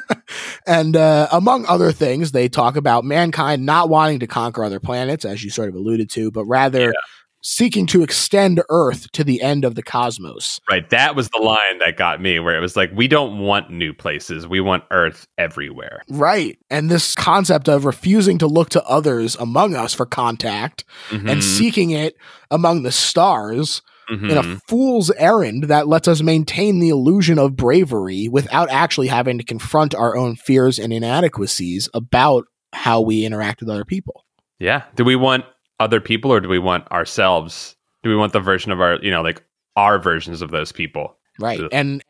And uh, among other things, they talk about mankind not wanting to conquer other planets, as you sort of alluded to, but rather seeking to extend Earth to the end of the cosmos. Right. That was the line that got me where it was like, we don't want new places. We want Earth everywhere. Right. And this concept of refusing to look to others among us for contact and Mhm. seeking it among the stars in a Mhm. fool's errand that lets us maintain the illusion of bravery without actually having to confront our own fears and inadequacies about how we interact with other people. yeah. Do we want other people or do we want ourselves? Do we want the version of our, you know, like our versions of those people? Right. And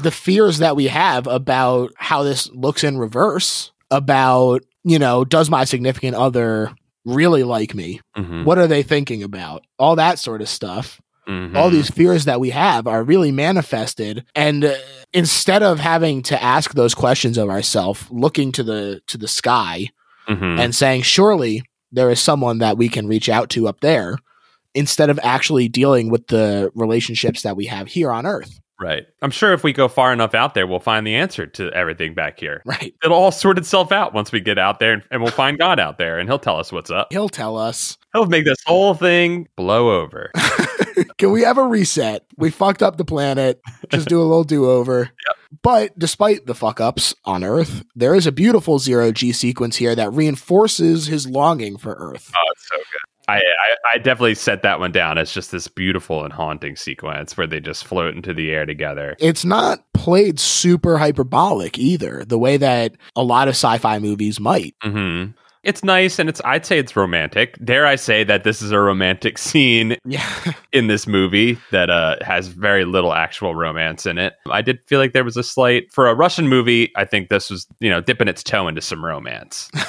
the fears that we have about how this looks in reverse, about, you know, does my significant other really like me? Mhm. What are they thinking about? All that sort of stuff. Mhm. All these fears that we have are really manifested and uh, instead of having to ask those questions of ourselves, looking to the to the sky Mhm. and saying surely there is someone that we can reach out to up there instead of actually dealing with the relationships that we have here on earth. Right. I'm sure if we go far enough out there, we'll find the answer to everything back here. Right. It'll all sort itself out once we get out there, and, and we'll find God out there, and He'll tell us what's up. He'll tell us. He'll make this whole thing blow over. Can we have a reset? We fucked up the planet. Just do a little do over. But despite the fuck ups on Earth, there is a beautiful zero G sequence here that reinforces his longing for Earth. Oh, it's so good. I, I I definitely set that one down. It's just this beautiful and haunting sequence where they just float into the air together. It's not played super hyperbolic either, the way that a lot of sci fi movies might. hmm it's nice and it's I'd say it's romantic. Dare I say that this is a romantic scene Yeah. in this movie that uh, has very little actual romance in it. I did feel like there was a slight for a Russian movie. I think this was you know dipping its toe into some romance.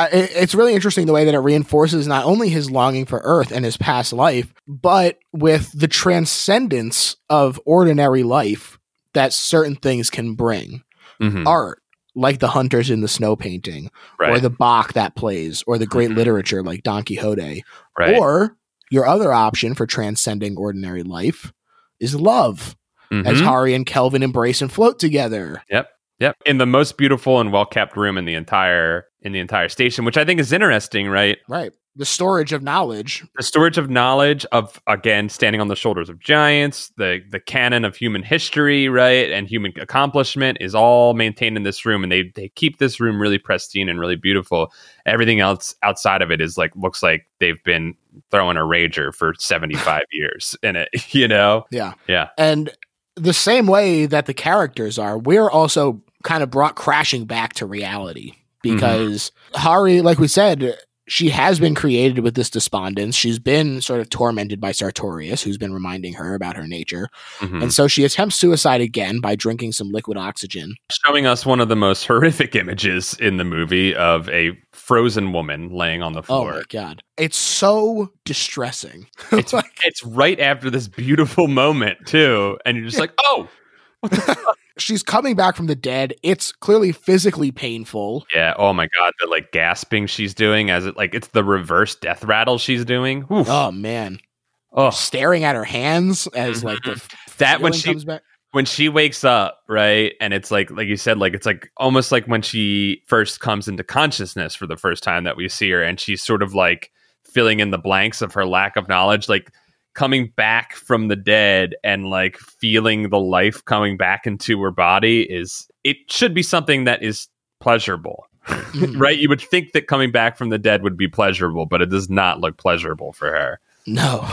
It's really interesting the way that it reinforces not only his longing for Earth and his past life, but with the transcendence of ordinary life that certain things can bring. Mhm. Art, like the hunters in the snow painting, or the Bach that plays, or the great Mhm. literature like Don Quixote. right. Or your other option for transcending ordinary life is love, as Mhm. Hari and Kelvin embrace and float together. Yep. Yep, in the most beautiful and well kept room in the entire in the entire station, which I think is interesting, right? Right. The storage of knowledge. The storage of knowledge of again standing on the shoulders of giants, the the canon of human history, right, and human accomplishment is all maintained in this room, and they they keep this room really pristine and really beautiful. Everything else outside of it is like looks like they've been throwing a rager for seventy five years in it, you know? Yeah. Yeah. And the same way that the characters are, we're also kind of brought crashing back to reality mm-hmm. because Hari, like we said, she has been created with this despondence. She's been sort of tormented by Sartorius, who's been reminding her about her nature. Mhm. And so she attempts suicide again by drinking some liquid oxygen. showing us one of the most horrific images in the movie of a frozen woman laying on the floor. Oh my God. It's so distressing. It's Like, it's right after this beautiful moment too, and you're just like, oh, she's coming back from the dead. It's clearly physically painful. yeah, oh my god, the like gasping she's doing as it like it's the reverse death rattle she's doing. Oof. Oh, man. Oh, Staring at her hands as mm-hmm. like the That when she- comes back. when she wakes up, right, and it's like like you said, like it's like almost like when she first comes into consciousness for the first time that we see her, and she's sort of like filling in the blanks of her lack of knowledge, like coming back from the dead and like feeling the life coming back into her body is it should be something that is pleasurable. Mhm. right? You would think that coming back from the dead would be pleasurable, but it does not look pleasurable for her. No.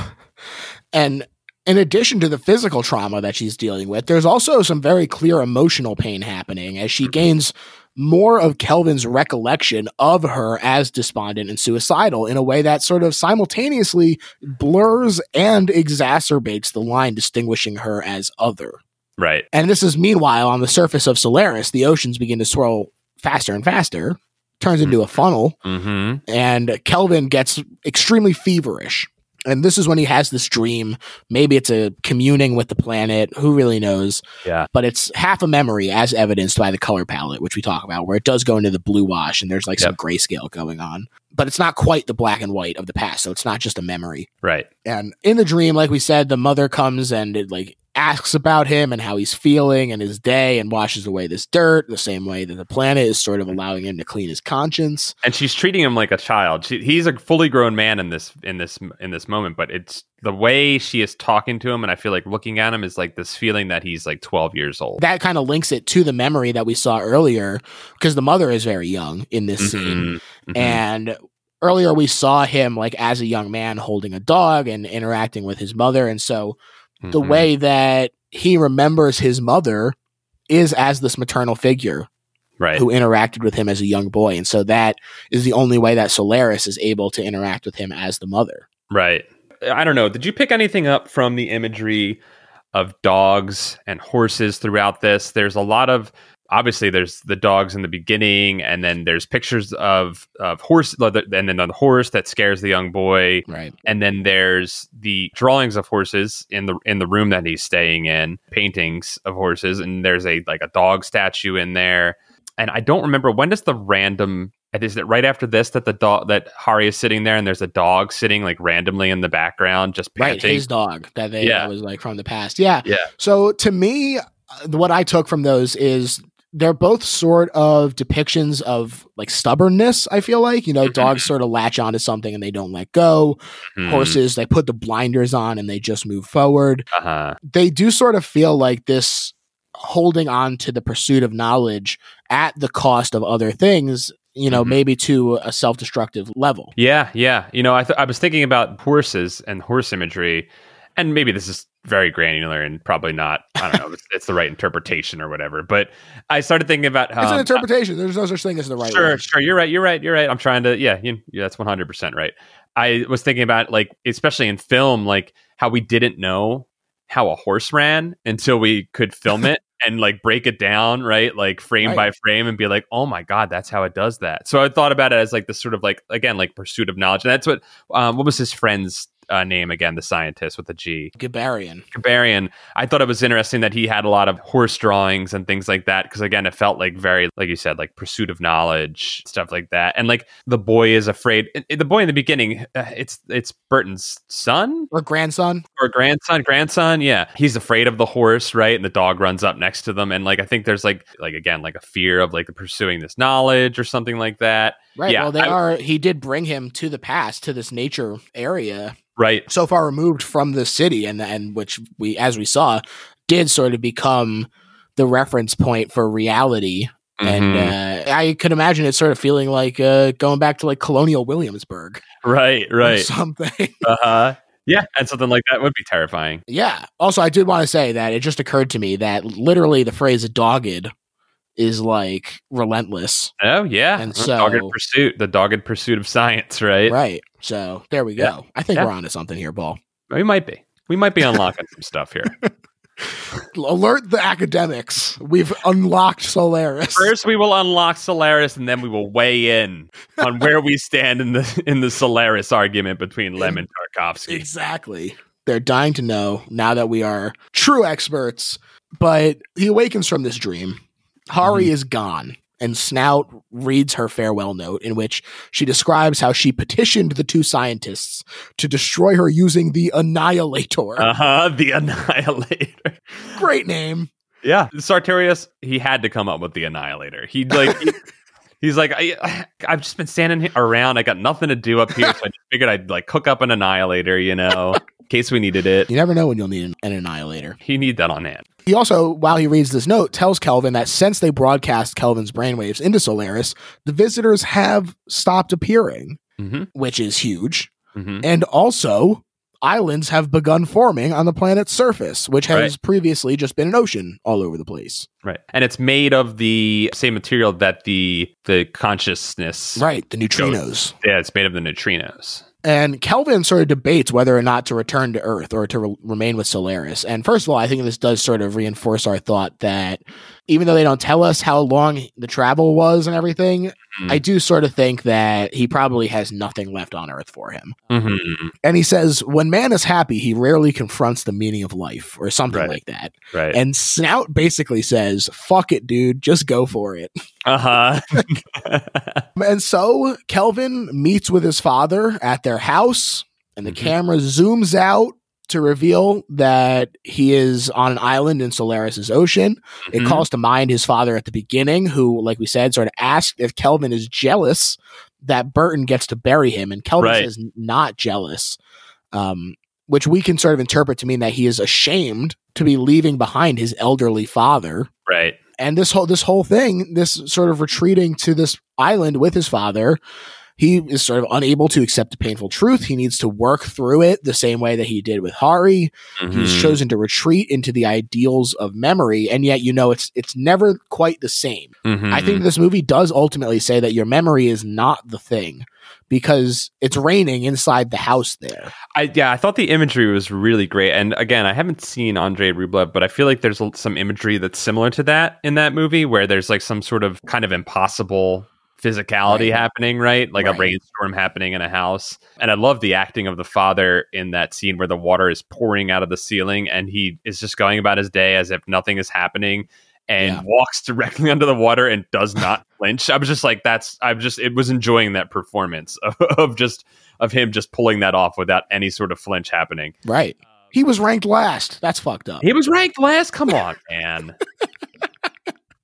And in addition to the physical trauma that she's dealing with, there's also some very clear emotional pain happening as she gains more of Kelvin's recollection of her as despondent and suicidal in a way that sort of simultaneously blurs and exacerbates the line distinguishing her as other. Right. And this is meanwhile on the surface of Solaris, the oceans begin to swirl faster and faster, turns into a funnel, Mm-hmm. and Kelvin gets extremely feverish. And this is when he has this dream. Maybe it's a communing with the planet. Who really knows? Yeah. But it's half a memory, as evidenced by the color palette, which we talk about, where it does go into the blue wash and there's like some grayscale going on. But it's not quite the black and white of the past. So it's not just a memory. Right. And in the dream, like we said, the mother comes and it like asks about him and how he's feeling and his day and washes away this dirt the same way that the planet is sort of allowing him to clean his conscience. and she's treating him like a child. She, he's a fully grown man in this in this in this moment, but it's the way she is talking to him, and I feel like looking at him is like this feeling that he's like twelve years old. that kind of links it to the memory that we saw earlier because the mother is very young in this scene Mhm. Mhm. and earlier we saw him like as a young man holding a dog and interacting with his mother and so the Mhm. way that he remembers his mother is as this maternal figure right, who interacted with him as a young boy and so that is the only way that Solaris is able to interact with him as the mother right. I don't know. Did you pick anything up from the imagery of dogs and horses throughout this? There's a lot of obviously there's the dogs in the beginning, and then there's pictures of of horse, and then the horse that scares the young boy. right and then there's the drawings of horses in the in the room that he's staying in paintings of horses and there's a like a dog statue in there and i don't remember when does the random is it right after this that the dog that hari is sitting there and there's a dog sitting like randomly in the background just right panting his dog that they Yeah. that was like from the past yeah Yeah. so to me uh, what i took from those is they're both sort of depictions of like stubbornness i feel like you know Mhm. dogs sort of latch onto something and they don't let go Hmm, horses they put the blinders on and they just move forward uh-huh. they do sort of feel like this holding on to the pursuit of knowledge at the cost of other things you know Mhm. maybe to a self-destructive level Yeah, yeah. You know, I, th- I was thinking about horses and horse imagery, and maybe this is very granular and probably not. I don't know. it's, it's the right interpretation or whatever. But I started thinking about it's an um, interpretation. There's no such thing as the right sure, one. sure. You're right. You're right. You're right. I'm trying to. Yeah, you, yeah that's 100 percent right. I was thinking about like, especially in film, like how we didn't know how a horse ran until we could film it and like break it down, right? Like frame Right. by frame and be like, oh my God, that's how it does that. So I thought about it as like this sort of like, again, like pursuit of knowledge. And that's what, um, what was his friend's uh, name again? The scientist with the G. Gibarian. Kabarian, I thought it was interesting that he had a lot of horse drawings and things like that because again, it felt like very, like you said, like pursuit of knowledge, stuff like that. And like the boy is afraid. The boy in the beginning, uh, it's it's Berton's son Or grandson. or grandson, grandson. Yeah, he's afraid of the horse, right? And the dog runs up next to them, and like I think there's like like again like a fear of like pursuing this knowledge or something like that. Right. Yeah, well, they I- are. He did bring him to the past, to this nature area, Right. so far removed from the city, and and which we, as we saw, did sort of become the reference point for reality. And Mhm. uh, I could imagine it sort of feeling like uh, going back to like colonial Williamsburg, right. Right. Something. Uh huh. Yeah, and something like that would be terrifying. yeah. Also, I did want to say that it just occurred to me that literally the phrase "dogged" is like relentless, Oh yeah, And so- dogged pursuit, the dogged pursuit of science, right? right? So there we go. Yeah. I think Yeah. we're onto something here, Paul. We might be. We might be unlocking some stuff here. Alert the academics. We've unlocked Solaris. First, we will unlock Solaris, and then we will weigh in on where we stand in the in the Solaris argument between Lem and Tarkovsky. Exactly. They're dying to know now that we are true experts. But he awakens from this dream. Hari is gone, and Snaut reads her farewell note in which she describes how she petitioned the two scientists to destroy her using the Annihilator. Uh huh. The Annihilator. Great name. Yeah, Sartorius. He had to come up with the Annihilator. He like. he- He's like, I, I've just been standing around. I got nothing to do up here, so I just figured I'd like cook up an annihilator, you know, in case we needed it. You never know when you'll need an, an Annihilator. He need that on hand. He also, while he reads this note, tells Kelvin that since they broadcast Kelvin's brainwaves into Solaris, the visitors have stopped appearing, Mm-hmm. which is huge. Mm-hmm. And also, islands have begun forming on the planet's surface, which has Right. previously just been an ocean all over the place. Right, and it's made of the same material that the the consciousness. Right, the neutrinos. Yeah, it's made of the neutrinos. And Kelvin sort of debates whether or not to return to Earth or to re- remain with Solaris. And first of all, I think this does sort of reinforce our thought that even though they don't tell us how long the travel was and everything, Mhm. I do sort of think that he probably has nothing left on Earth for him. Mm-hmm. And he says, when man is happy, he rarely confronts the meaning of life or something Right. like that. Right. And Snaut basically says, fuck it, dude, just go for it. uh huh. And so Kelvin meets with his father at their house, and the Mhm. camera zooms out to reveal that he is on an island in Solaris's ocean. It Mhm. calls to mind his father at the beginning, who, like we said, sort of asked if Kelvin is jealous that Berton gets to bury him, and Kelvin Right. says not jealous, um, which we can sort of interpret to mean that he is ashamed to be leaving behind his elderly father right. and this whole this whole thing, this sort of retreating to this island with his father, he is sort of unable to accept the painful truth. He needs to work through it the same way that he did with Hari. He's Mhm. chosen to retreat into the ideals of memory, and yet you know it's it's never quite the same. Mhm. I think this movie does ultimately say that your memory is not the thing because it's raining inside the house there. I yeah, I thought the imagery was really great. And again, I haven't seen Andre Rublev, but I feel like there's some imagery that's similar to that in that movie, where there's like some sort of kind of impossible physicality Right. happening, right? Like Right. a rainstorm happening in a house. And I love the acting of the father in that scene where the water is pouring out of the ceiling and he is just going about his day as if nothing is happening. And Yeah. walks directly under the water and does not flinch. I was just like, that's. I'm just. It was enjoying that performance of, of just of him just pulling that off without any sort of flinch happening. Right. Um, he was ranked last. That's fucked up. He was ranked last. Come on, man.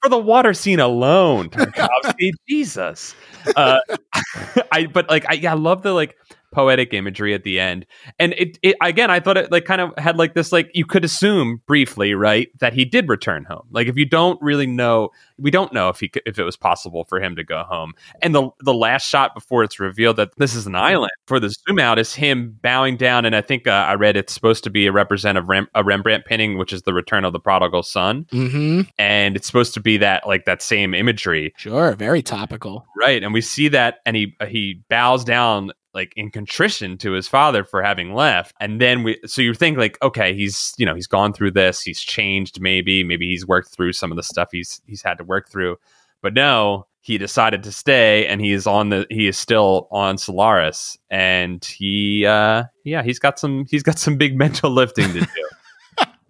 For the water scene alone, Tarkovsky, Jesus. Uh, I but like I, yeah, I love the like poetic imagery at the end. And it, it again, I thought it like kind of had like this like you could assume briefly, right, that he did return home. Like if you don't really know, we don't know if he could, if it was possible for him to go home. And the the last shot before it's revealed that this is an island for the zoom out is him bowing down. And I think uh, I read it's supposed to be a representative Rem- a Rembrandt painting, which is the Return of the Prodigal Son, Mm-hmm. and it's supposed to be that like that same imagery, Sure. Very topical. right? And we see that, and he he bows down like in contrition to his father for having left and then we so you think like okay he's you know he's gone through this he's changed maybe maybe he's worked through some of the stuff he's he's had to work through but no he decided to stay and he is on the he is still on solaris and he uh yeah he's got some he's got some big mental lifting to do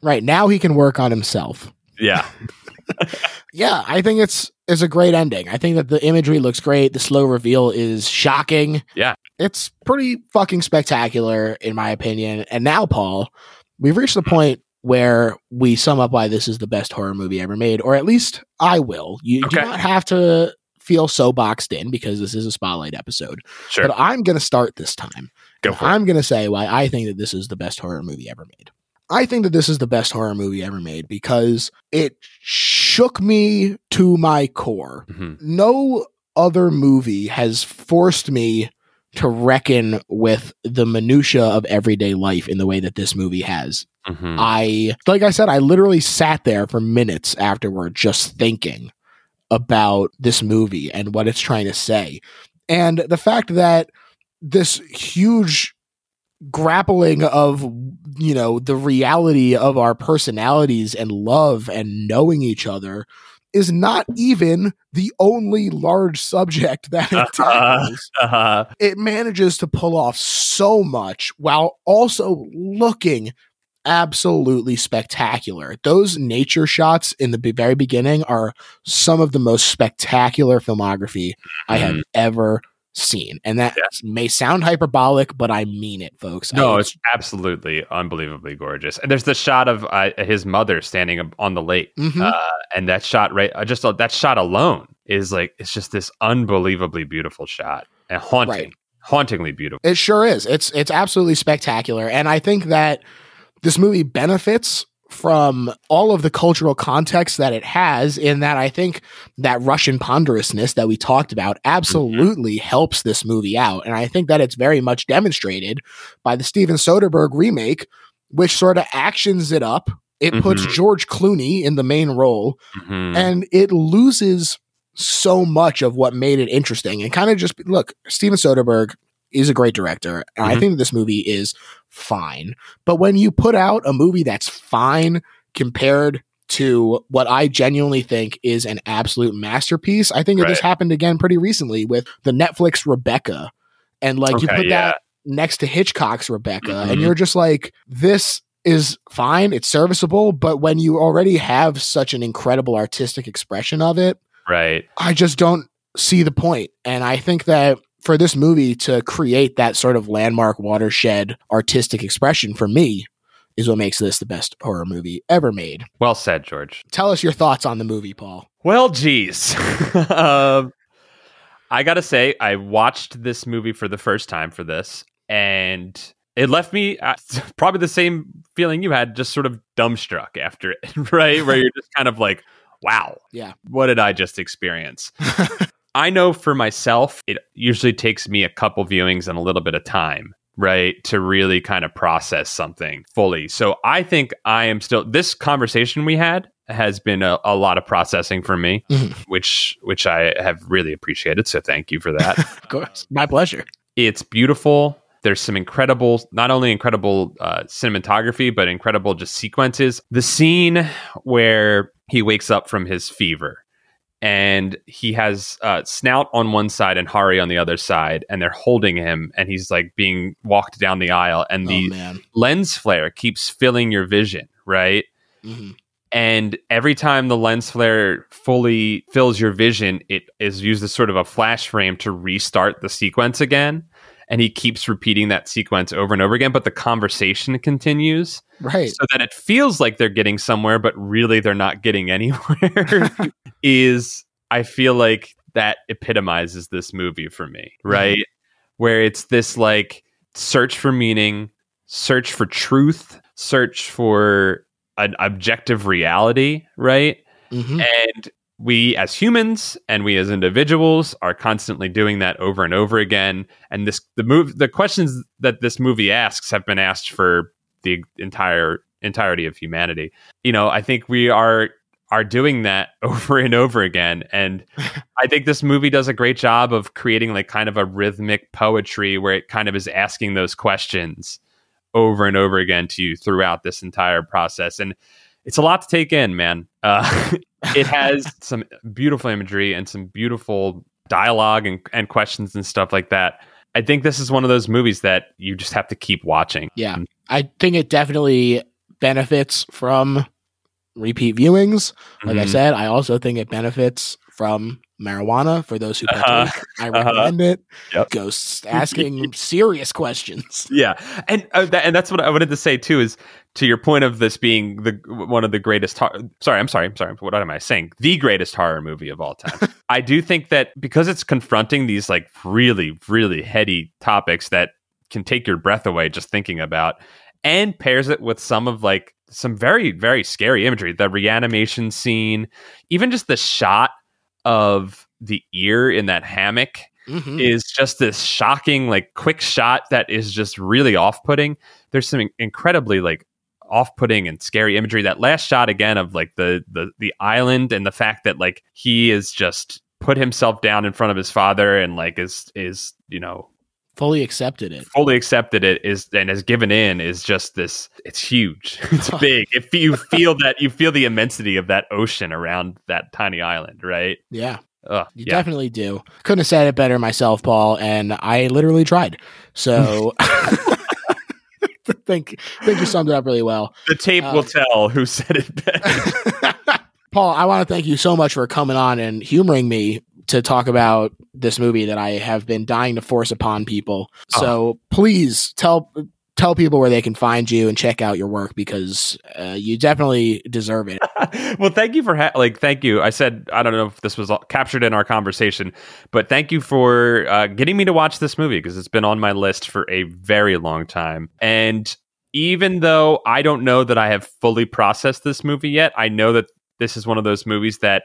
Right. Now he can work on himself. Yeah Yeah, I think it's it's a great ending. I think that the imagery looks great. The slow reveal is shocking. Yeah. It's pretty fucking spectacular in my opinion. And now, Paul, we've reached the point where we sum up why this is the best horror movie ever made, or at least I will. You Okay. do not have to feel so boxed in because this is a spotlight episode. sure But I'm going to start this time. go for it I'm going to say why I think that this is the best horror movie ever made. I think that this is the best horror movie ever made because it shook me to my core. Mhm. No other movie has forced me to reckon with the minutia of everyday life in the way that this movie has. Mhm. I like I said I literally sat there for minutes afterward just thinking about this movie and what it's trying to say. And the fact that this huge grappling of you know the reality of our personalities and love and knowing each other is not even the only large subject that it tackles uh-huh. it manages to pull off so much while also looking absolutely spectacular. Those nature shots in the very beginning are some of the most spectacular filmography I have Mhm. ever seen. And that may sound hyperbolic, but I mean it, folks. No, it's absolutely unbelievably gorgeous. And there's the shot of uh, his mother standing on the lake, Mhm. uh, and that shot right, uh, just uh, that shot alone is like it's just this unbelievably beautiful shot and haunting, Right. hauntingly beautiful. It sure is. It's it's absolutely spectacular, and I think that this movie benefits from all of the cultural context that it has. In that, I think that Russian ponderousness that we talked about absolutely helps this movie out, and I think that it's very much demonstrated by the Steven Soderbergh remake, which sort of actions it up. It puts Mhm. George Clooney in the main role, Mhm. and it loses so much of what made it interesting and kind of just look steven soderbergh is a great director and i Mhm. think this movie is fine but when you put out a movie that's fine compared to what i genuinely think is an absolute masterpiece i think that this Right. happened again pretty recently with the netflix rebecca and like you put yeah. that next to hitchcock's rebecca and Mhm. you're just like this is fine it's serviceable but when you already have such an incredible artistic expression of it right. I just don't see the point. And I think that for this movie to create that sort of landmark watershed artistic expression for me is what makes this the best horror movie ever made. Well said, George. Tell us your thoughts on the movie, Paul. Well, geez. um, I gotta say, I watched this movie for the first time for this, and it left me uh, probably the same feeling you had, just sort of dumbstruck after it, right? Where you're just kind of like, wow, Yeah. what did I just experience? I know for myself, it usually takes me a couple viewings and a little bit of time, right, to really kind of process something fully. So I think I am still, this conversation we had has been a, a lot of processing for me, Mhm. which which I have really appreciated. So thank you for that. Of course. My pleasure. it's beautiful. There's some incredible, not only incredible uh, cinematography, but incredible just sequences. The scene where he wakes up from his fever and he has uh, Snaut on one side and Hari on the other side, and they're holding him, and he's like being walked down the aisle, and the oh, lens flare keeps filling your vision, right? Mhm. And every time the lens flare fully fills your vision, it is used as sort of a flash frame to restart the sequence again. And he keeps repeating that sequence over and over again, but the conversation continues Right. so that it feels like they're getting somewhere, but really they're not getting anywhere. is I feel like that epitomizes this movie for me, right? Where it's this like search for meaning, search for truth, search for an objective reality, right? Mhm. And we as humans and we as individuals are constantly doing that over and over again. And this the move the questions that this movie asks have been asked for the entire entirety of humanity. You know, I think we are are doing that over and over again. And I think this movie does a great job of creating like kind of a rhythmic poetry where it kind of is asking those questions over and over again to you throughout this entire process. And it's a lot to take in, man. Uh, it has some beautiful imagery and some beautiful dialogue and, and questions and stuff like that. I think this is one of those movies that you just have to keep watching. Yeah. I think it definitely benefits from repeat viewings. Like I Mhm. said, I also think it benefits from marijuana for those who Uh-huh. I recommend it. Yep. Ghosts asking serious questions. Yeah, and uh, that, and that's what I wanted to say too. Is to your point of this being the one of the greatest. Sorry, I'm sorry, I'm sorry. What am I saying? The greatest horror movie of all time. I do think that because it's confronting these like really, really heady topics that can take your breath away just thinking about, and pairs it with some of like some very, very scary imagery. The reanimation scene, even just the shot of the ear in that hammock Mhm. is just this shocking, like quick shot that is just really off putting. There's some incredibly like off putting and scary imagery. That last shot again of like the the the island and the fact that like he is just put himself down in front of his father and like is is you know Fully accepted it. fully accepted it is and has given in is just this it's huge it's big if you feel that you feel the immensity of that ocean around that tiny island right Yeah. Ugh, You yeah definitely do. Couldn't have said it better myself, Paul, and I literally tried. So think I think you summed it up really well. the tape uh, will tell who said it best Paul, I want to thank you so much for coming on and humoring me to talk about this movie that I have been dying to force upon people. So please tell tell people where they can find you and check out your work because uh, you definitely deserve it. well, thank you for ha- like thank you. I said I don't know if this was captured in our conversation, but thank you for uh, getting me to watch this movie because it's been on my list for a very long time. And even though I don't know that I have fully processed this movie yet, I know that this is one of those movies that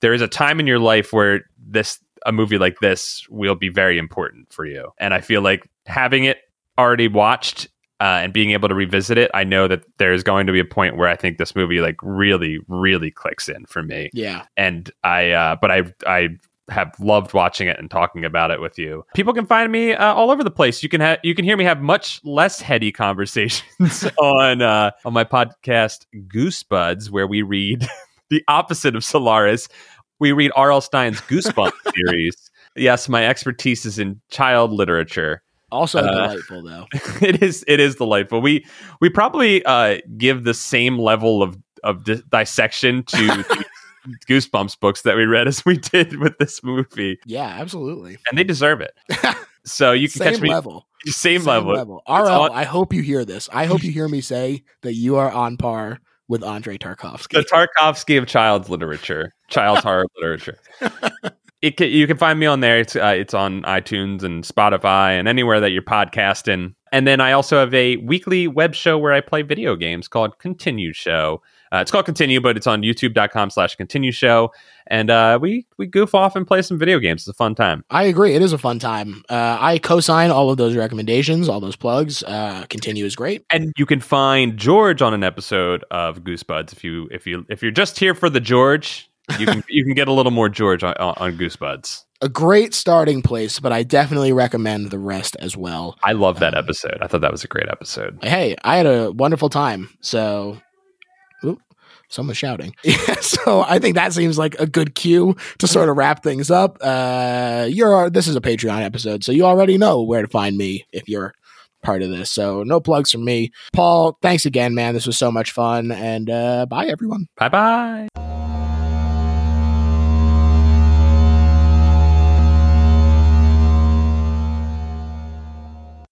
there is a time in your life where this a movie like this will be very important for you. And I feel like having it already watched uh, and being able to revisit it, I know that there's going to be a point where I think this movie like really, really clicks in for me. Yeah. And I, uh, but I, I have loved watching it and talking about it with you. People can find me uh, all over the place. You can have, you can hear me have much less heady conversations on uh, on my podcast Goosebuds, where we read the opposite of Solaris. We read R.L. Stine's Goosebumps series. Yes, my expertise is in child literature Also Uh, delightful though. it is it is delightful. We we probably uh, give the same level of of di- dissection to Goosebumps books that we read as we did with this movie, Yeah, absolutely. and they deserve it. So you can Same catch me level. same, level. RL, on- I hope you hear this. I hope you hear me say that you are on par with Andre Tarkovsky. The Tarkovsky of child's literature, child's horror literature. It you can find me on there. It's uh, it's on iTunes and Spotify and anywhere that you're podcasting. And then I also have a weekly web show where I play video games called Continue Show. Uh, it's called Continue, but it's on youtube.com slash continue show. And uh, we, we goof off and play some video games. It's a fun time. I agree. It is a fun time. Uh, I co-sign all of those recommendations, all those plugs. Uh, continue is great. And you can find George on an episode of Goosebuds if you if you if you're just here for the George, you can you can get a little more George on, on Goosebuds. A great starting place, but I definitely recommend the rest as well. I love that Um, episode. I thought that was a great episode. Hey, I had a wonderful time. So, someone's shouting. Yeah, so I think that seems like a good cue to sort of wrap things up. Uh, you're this is a Patreon episode, so you already know where to find me if you're part of this. So no plugs from me. Paul, thanks again, man. This was so much fun, and uh, bye everyone. Bye bye.